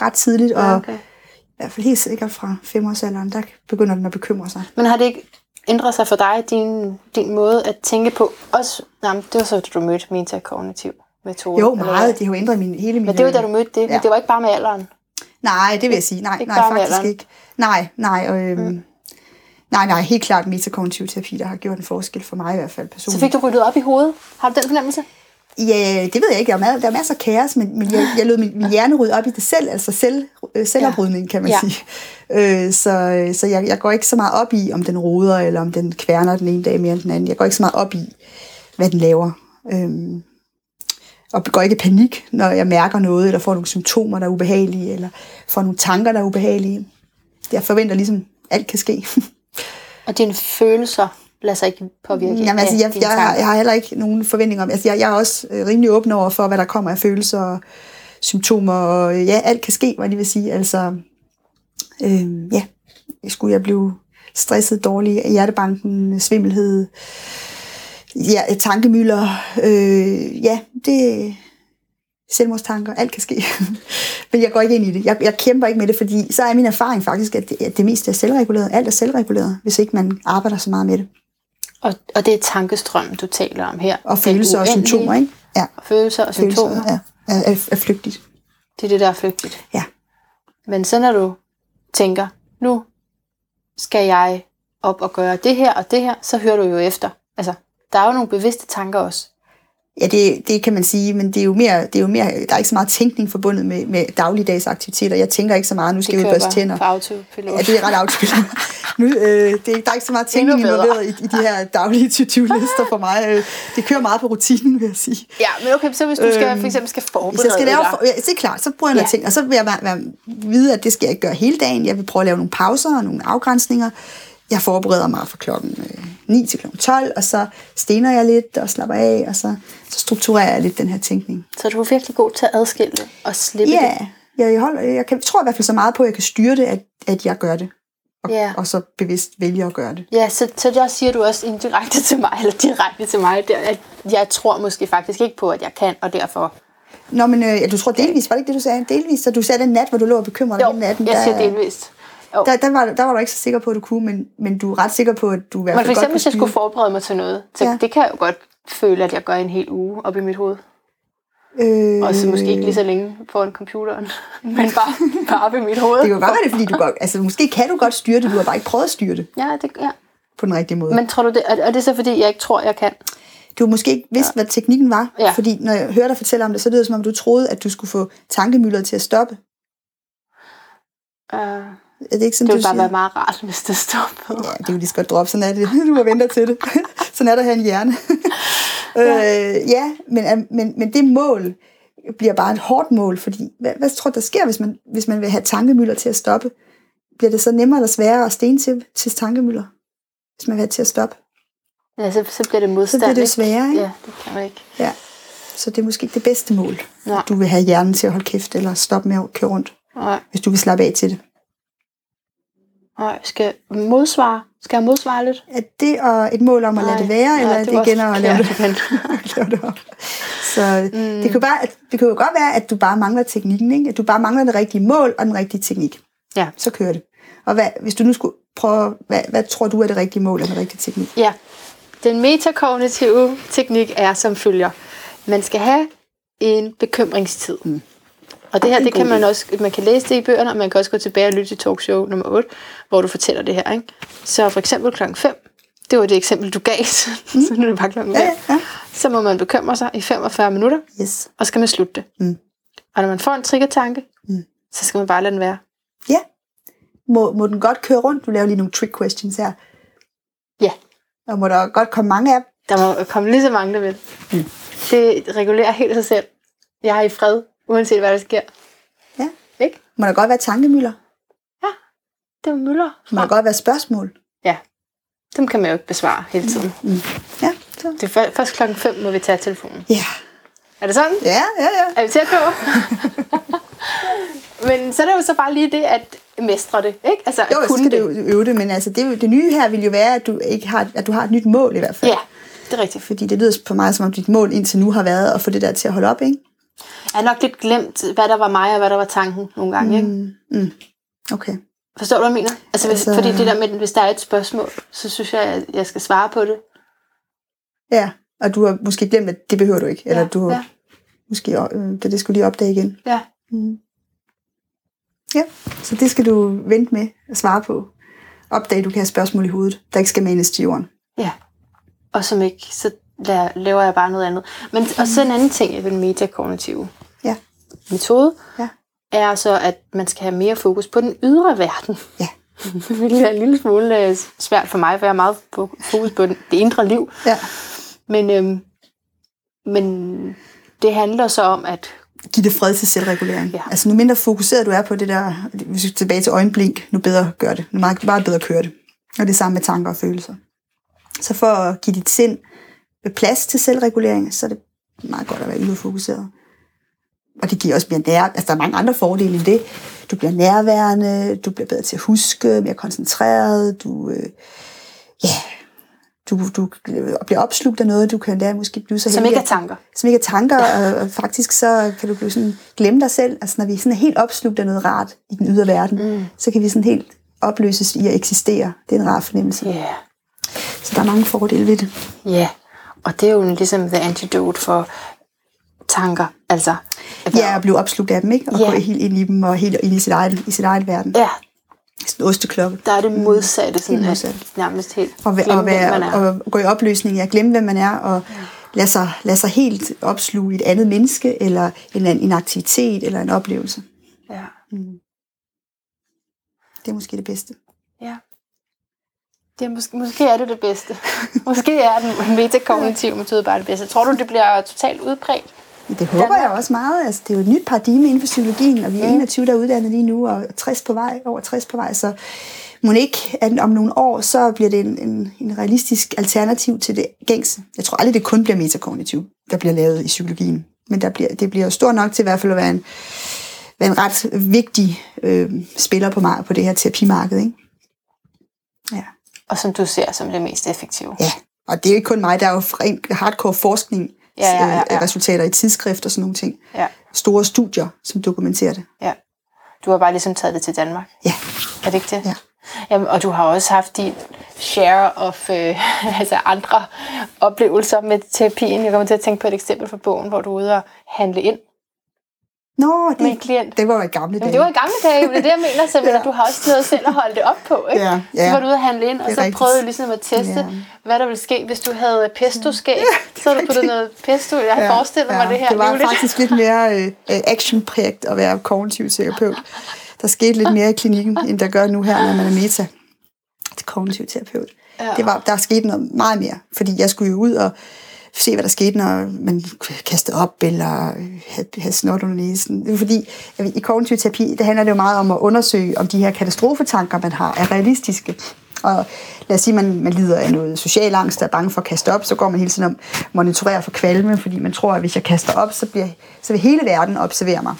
ret tidligt, og okay. i hvert fald helt sikkert fra femårsalderen, der begynder den at bekymre sig. Men har det ikke ændret sig for dig, din, din måde at tænke på? Også, nej, men det var så, da du mødte metakognitiv metode. Jo, meget. Det har jo ændret min, hele min... Men det var da du mødte det, men Ja. det var ikke bare med alderen. Nej, det vil jeg sige. Nej, Ikke nej faktisk alderen. ikke. Nej, nej. Øhm, mm. Nej, nej, helt klart metakognitiv terapi, der har gjort en forskel for mig i hvert fald Så personligt. fik du ryddet op i hovedet. Har du den fornemmelse? Ja, det ved jeg ikke. Der er, der er masser af kaos, men, men jeg, jeg lod min, min hjerne rydde op i det selv, altså selv, øh, selvoprydning, kan man Ja. sige. Øh, så så jeg, jeg går ikke så meget op i, om den roder, eller om den kværner den ene dag mere end den anden. Jeg går ikke så meget op i, hvad den laver. Øhm, og går ikke i panik, når jeg mærker noget, eller får nogle symptomer, der er ubehagelige, eller får nogle tanker, der er ubehagelige. Jeg forventer ligesom, at alt kan ske. Og dine følelser lader sig ikke påvirke Jamen, altså, jeg, jeg, tanker. jeg har heller ikke nogen forventninger om... Altså, jeg, jeg er også øh, rimelig åben over for, hvad der kommer af følelser og symptomer, og øh, ja, alt kan ske, hvad det vil sige. Altså, øh, ja, skulle jeg blive stresset, dårlig, hjertebanken, svimmelhed, ja, tankemøller, øh, ja, det selvmordstanker, alt kan ske. Men jeg går ikke ind i det. Jeg, jeg kæmper ikke med det, fordi så er min erfaring faktisk, at det, at det meste er selvreguleret. Alt er selvreguleret, hvis ikke man arbejder så meget med det. Og, og det er tankestrømmen, du taler om her. Og følelser og symptomer, ikke? Ja, Følelser og følelser symptomer. ja, er, er, er flygtigt. Det er det, der er flygtigt. Ja. Men så når du tænker, nu skal jeg op og gøre det her og det her, så hører du jo efter. Altså, der er jo nogle bevidste tanker også. Ja, det, det kan man sige, men det er jo mere, det er jo mere, der er ikke så meget tænkning forbundet med, med dagligdags aktiviteter. Jeg tænker ikke så meget, nu skal Det vi børste tænder. på autopilot. Ja, det er ret afspillet. nu, øh, det, er- der er ikke så meget tænkning involveret i, i de her daglige to-do-lister for mig. Øh, Det kører meget på rutinen, vil jeg sige. Ja, men okay, så hvis du skal, Øhm, for eksempel skal Hvis forberede jeg skal lave, for, ja, det er klart, så bruger jeg noget Ja. ting, og så vil jeg være, være, vide, at det skal jeg ikke gøre hele dagen. Jeg vil prøve at lave nogle pauser og nogle afgrænsninger. Jeg forbereder mig fra klokken øh, 9 til klokken 12, og så stener jeg lidt og slapper af, og så, så strukturerer jeg lidt den her tænkning. Så du er virkelig god til at adskille og slippe Ja, det. jeg, jeg, holder, jeg kan, tror i hvert fald så meget på, at jeg kan styre det, at, at jeg gør det. Og, Ja. og så bevidst vælge at gøre det. Ja, så, så der siger du også indirekte til mig, eller direkte til mig, der, at jeg tror måske faktisk ikke på, at jeg kan, og derfor... Nå, men øh, du tror delvis, var det ikke det, du sagde? Delvis, så du sagde den nat, hvor du lå og bekymrede dig natten. jeg der- siger delvist. Jo. Der, der, var, der var du ikke så sikker på, at du kunne, men, men du er ret sikker på, at du i hvert Men fald for godt eksempel, hvis jeg skulle forberede mig til noget, så Ja. ja. det kan jeg jo godt føle, at jeg gør en hel uge op i mit hoved. øh, Og så måske ikke lige så længe foran computeren, men bare, bare op i mit hoved. Det kan jo godt være det, fordi du godt, altså måske kan du godt styre det, du har bare ikke prøvet at styre det Ja, det, ja. på den rigtige måde. Men tror du det, er, er det så fordi, jeg ikke tror, jeg kan? du har måske ikke vidst, hvad teknikken var, Ja. fordi når jeg hører dig fortælle om det, så lyder det som om, du troede, at du skulle få tankemøller til at stoppe. Uh, Er det ikke sådan, det ville bare siger? være meget rart, hvis det stoppede. Ja, det jo lige så godt droppe, sådan er det. Du må vente til det. sådan er der her en hjerne. ja. Øh, ja, men, er- men, men det mål bliver bare et hårdt mål, fordi hvad, hvad tror du, der sker, hvis man, hvis man vil have tankemøller til at stoppe? Bliver det så nemmere eller sværere at sten til, til tankemøller, hvis man vil have til at stoppe? Ja, så, så bliver det Så modstand, bliver det sværere, ikke? Ja, det kan man ikke. Ja. Så det er måske ikke det bedste mål, Nej. at du vil have hjernen til at holde kæft, eller stoppe med at køre rundt, Nej, hvis du vil slappe af til det. Nej. Skal modsvare? Skal jeg modsvare lidt? Er det og et mål om at lade Nej, det være, nej, eller er det det igen at lave det, lave det op? Så mm. det, kan bare, det kan jo godt være, at du bare mangler teknikken, ikke? at du bare mangler det rigtige mål og den rigtige teknik. Ja. Så kører det. Og hvad, hvis du nu skulle prøve, hvad, hvad tror du er det rigtige mål og den rigtige teknik? Ja. Den metakognitive teknik er som følger. Man skal have en bekymringstid. Mm. Og det her, det kan man også, man kan læse det i bøgerne, og man kan også gå tilbage og lytte til talkshow nummer 8, hvor du fortæller det her. Ikke? Så for eksempel klokken 5, det var det eksempel, du gav, så nu er det bare klokken 5. Ja, ja, ja. Så må man bekymre sig i 45 minutter, Yes. og så skal man slutte det. Mm. Og når man får en triggertanke, Mm. så skal man bare lade den være. Ja. Må, må den godt køre rundt? Du laver lige nogle trick questions her. Ja. Og må der godt komme mange af dem? Der må komme lige så mange, der vil. Mm. Det regulerer helt sig selv. Jeg er i fred, uanset hvad der sker. Ja. Ikke? Må der godt være tankemøller? Det er møller. Må der godt være spørgsmål? Ja. Dem kan man jo ikke besvare hele tiden. Ja. Så. Det er før- først klokken 5, må vi tage telefonen. Ja. Er det sådan? Ja, ja, ja. Er vi tæt på? Men så er det jo så bare lige det at mestre det, ikke? Altså at Jo, så kunne skal det. du øve det, men altså det, det nye her vil jo være, at du, ikke har, at du har et nyt mål i hvert fald. Ja, det er rigtigt. Fordi det lyder på mig, som om dit mål indtil nu har været at få det der til at holde op, ikke? Jeg har nok lidt glemt, hvad der var mig, og hvad der var tanken nogle gange, ikke? Mm, mm. Okay. Forstår du, hvad jeg mener? Altså, hvis, Altså- fordi det der med, hvis der er et spørgsmål, så synes jeg, at jeg skal svare på det. Ja, og du har måske glemt, at det behøver du ikke. Eller Ja, du har ja. måske, øh, det, det skulle lige opdage igen. Ja. Mm. Ja, så det skal du vente med at svare på. Opdage, du kan have spørgsmål i hovedet, der ikke skal manes til jorden. Ja. Og som ikke, så la- laver jeg bare noget andet. Men og så en anden ting i den metakognitive Ja. metode, Ja. er så, at man skal have mere fokus på den ydre verden. Ja. Hvilket er en lille smule øh, svært for mig, for jeg har meget fo- fokus på det indre liv. Ja. Men, øhm, men det handler så om, at Giv det fred til selvregulering. Ja. Altså, nu mindre fokuseret du er på det der, hvis vi skal tilbage til øjenblink, nu bedre gør det. Nu meget, meget bedre køre det. Og det samme med tanker og følelser. Så for at give dit sind plads til selvregulering, så er det meget godt at være yderfokuseret. Og det giver også mere nær... Altså, der er mange andre fordele end det. Du bliver nærværende, du bliver bedre til at huske, mere koncentreret, du... Øh, ja, du, du bliver opslugt af noget, du kan lære måske blive så som heldig, ikke er at- tanker. som ikke er tanker, og, og faktisk så kan du blive sådan, glemme dig selv. Altså når vi sådan er helt opslugt af noget rart i den ydre verden, mm. så kan vi sådan helt opløses i at eksistere. Det er en rar fornemmelse. Ja. Yeah. Yeah. Så der er mange fordele ved det. Ja, og det er jo ligesom the antidote for tanker. Altså, at Ja, at blive opslugt af dem, ikke? Og Ja. gå helt ind i dem, og helt ind i sit eget, i sit eget verden. ja, Sådan en osteklokke. der er det modsatte, sådan Helt at modsat. nærmest helt Og, glemme, og, hvem man være, er. og gå i opløsning, ja, glemme hvem man er, og lade sig, lade sig helt opsluge et andet menneske, eller en, en aktivitet, eller en oplevelse. Ja. Det er måske det bedste. Det er måske, måske er det det bedste. måske er den metakognitive metode bare det bedste. Tror du, det bliver totalt udbredt? Det håber jeg også meget. Altså, det er jo et nyt paradigme inden for psykologien, og vi er 21, der er uddannet lige nu, og 60 på vej, over 60 på vej, så må ikke, at om nogle år, så bliver det en, en, en realistisk alternativ til det gængse. Jeg tror aldrig, det kun bliver metakognitiv, der bliver lavet i psykologien. Men der bliver, det bliver jo stor nok til i hvert fald at være en, være en ret vigtig øh, spiller på, på det her terapimarked. Ikke? Ja. Og som du ser som det mest effektive. ja, og det er jo ikke kun mig, der er jo rent hardcore forskning, Ja, ja, ja, ja. øh, resultater i tidsskrift og sådan nogle ting. Ja. Store studier, som dokumenterer det. ja. Du har bare ligesom taget det til Danmark. Ja. Er det ikke det? Ja. Jamen, og du har også haft din share of øh, altså andre oplevelser med terapien. Jeg kommer til at tænke på et eksempel fra bogen, hvor du er ude og handle ind Nå, med en det, klient. det var i gamle dage. Men det var i gamle dage, det er det, jeg mener, så ja. du har også noget selv at holde det op på, ikke? Ja, Så ja. var du ude at handle ind, og Det så rigtigt. prøvede du ligesom at teste, Ja. hvad der ville ske, hvis du havde pesto-skæg. Så havde du puttet noget pesto, jeg har forestillet mig det her Det var livligt. faktisk lidt mere øh, øh, actionprægt at være kognitiv terapeut. Der skete lidt mere i klinikken, end der gør nu her, når man er meta til kognitiv terapeut. Ja. Ja. Det var, der skete noget meget mere, fordi jeg skulle jo ud og se, hvad der skete, når man kastede op, eller havde, havde snot under næsen. Det er fordi, i kognitiv terapi, det handler det jo meget om at undersøge, om de her katastrofetanker, man har, er realistiske. Og lad os sige, at man, man lider af noget social angst, der er bange for at kaste op, så går man hele tiden om monitorerer for kvalme, fordi man tror, at hvis jeg kaster op, så, bliver, så vil hele verden observere mig.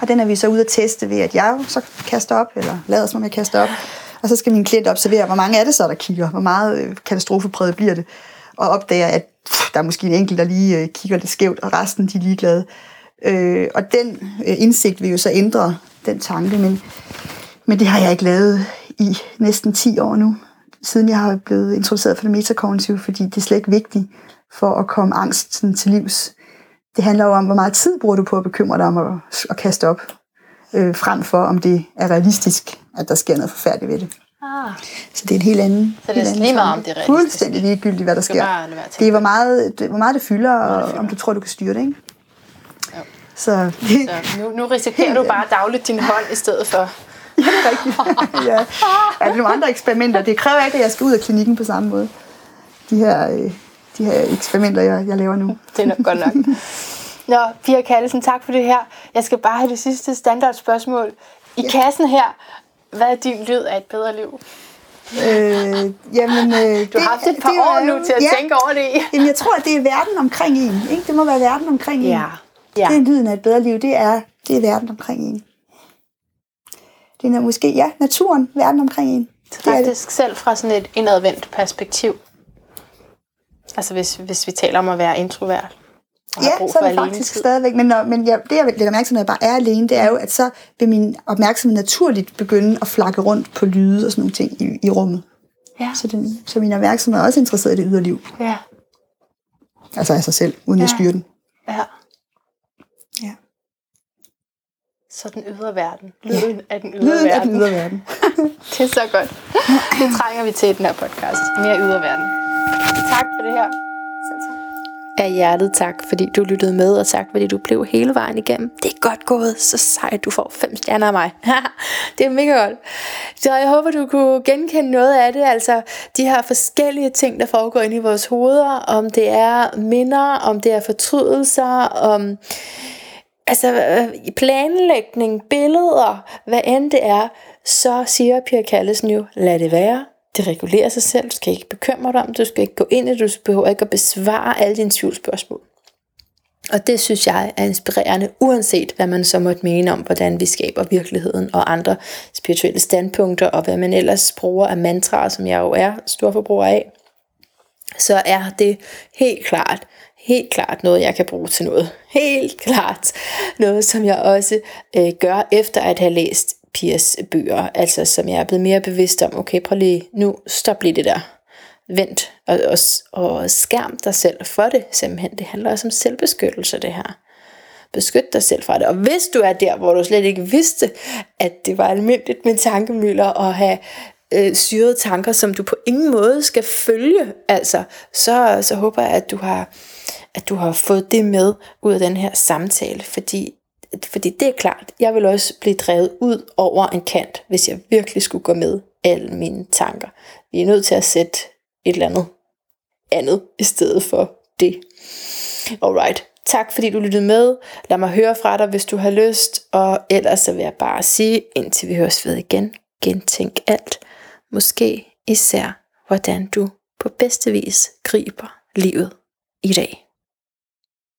Og den er vi så ude at teste ved, at jeg så kaster op, eller lader som om jeg kaster op. Og så skal min klient observere, hvor mange er det så, der kigger? Hvor meget øh, katastrofepræget bliver det? Og opdager, at der er måske en enkelt, der lige øh, kigger lidt skævt, og resten de er ligeglade. Øh, og den øh, indsigt vil jo så ændre den tanke, men, men det har jeg ikke lavet i næsten 10 år nu, siden jeg har blevet introduceret for det metakognitive, fordi det er slet ikke vigtigt for at komme angsten til livs. Det handler jo om, hvor meget tid bruger du på at bekymre dig om at, at kaste op, øh, frem for om det er realistisk, at der sker noget forfærdeligt ved det. Ah, Så det er en helt anden Så det er helt anden lige meget, om det er realistisk. Fuldstændig ligegyldigt, hvad der sker. Det er, hvor meget, det, hvor meget det fylder, og fylder. om du tror, du kan styre det, ikke? Jo. Så så nu, nu risikerer du bare dagligt din hånd i stedet for. det er rigtigt. ja. Er der nogle andre eksperimenter? Det kræver ikke, at jeg skal ud af klinikken på samme måde. De her, øh, de her eksperimenter, jeg, jeg laver nu. Det er nok godt nok. Nå, Pia Kallesen, tak for det her. Jeg skal bare have det sidste standardspørgsmål. I kassen her, hvad er din lyd af et bedre liv? Øh, jamen, øh, Du har haft et par det år jo- nu til at ja, tænke over det. Jamen, jeg tror, at det er verden omkring en. Ikke? Det må være verden omkring en. Ja. Ja. Det er lyden af et bedre liv. Det er, det er verden omkring en. Det er måske, ja, naturen, verden omkring en. Det er det. Faktisk selv fra sådan et indadvendt perspektiv. Altså hvis, hvis vi taler om at være introvert. Og Ja, brug så er det faktisk tid. stadigvæk. Men, når, men jeg, det, jeg lægger mærke til, når jeg bare er alene, det er jo, at så vil min opmærksomhed naturligt begynde at flakke rundt på lyde og sådan nogle ting i, i rummet. Ja. Så, den, så min opmærksomhed er også interesseret i det ydre liv. Ja. Altså af sig selv, uden ja. at Ja. styre den. ja. Ja. Så den ydre verden. Lyden af den ydre Lyden af verden. den ydre verden. Det er så godt. Det trænger vi til i den her podcast. Mere ydre verden. Tak for det her. Af hjertet tak, fordi du lyttede med, og tak, fordi du blev hele vejen igennem. Det er godt gået, så sejt, du får fem stjerner af mig. det er mega godt. Så jeg håber, du kunne genkende noget af det, altså de her forskellige ting, der foregår inde i vores hoveder, om det er minder, om det er fortrydelser, om altså øh, planlægning, billeder, hvad end det er, så siger Pia Kallesen jo, lad det være. Det regulerer sig selv. Du skal ikke bekymre dig om. Du skal ikke gå ind i det. Du behøver ikke at besvare alle dine tvivlsspørgsmål. Og det synes jeg er inspirerende, uanset hvad man så måtte mene om, hvordan vi skaber virkeligheden og andre spirituelle standpunkter, og hvad man ellers bruger af mantraer, som jeg jo er stor forbruger af, så er det helt klart, helt klart noget, jeg kan bruge til noget. Helt klart noget, som jeg også øh, gør efter at have læst pigers bøger, altså som jeg er blevet mere bevidst om, okay, prøv lige, nu stop lige det der. Vent og, og, og skærm dig selv for det simpelthen. Det handler også om selvbeskyttelse, det her. Beskyt dig selv fra det. Og hvis du er der, hvor du slet ikke vidste, at det var almindeligt med tankemøller og have øh, syrede tanker, som du på ingen måde skal følge, altså, så, så håber jeg, at du har at du har fået det med ud af den her samtale, fordi, fordi det er klart, jeg vil også blive drevet ud over en kant, hvis jeg virkelig skulle gå med alle mine tanker. Vi er nødt til at sætte et eller andet andet i stedet for det. Alright. Tak fordi du lyttede med. Lad mig høre fra dig, hvis du har lyst. Og ellers så vil jeg bare sige, indtil vi høres ved igen, gentænk alt. Måske især, hvordan du på bedste vis griber livet i dag.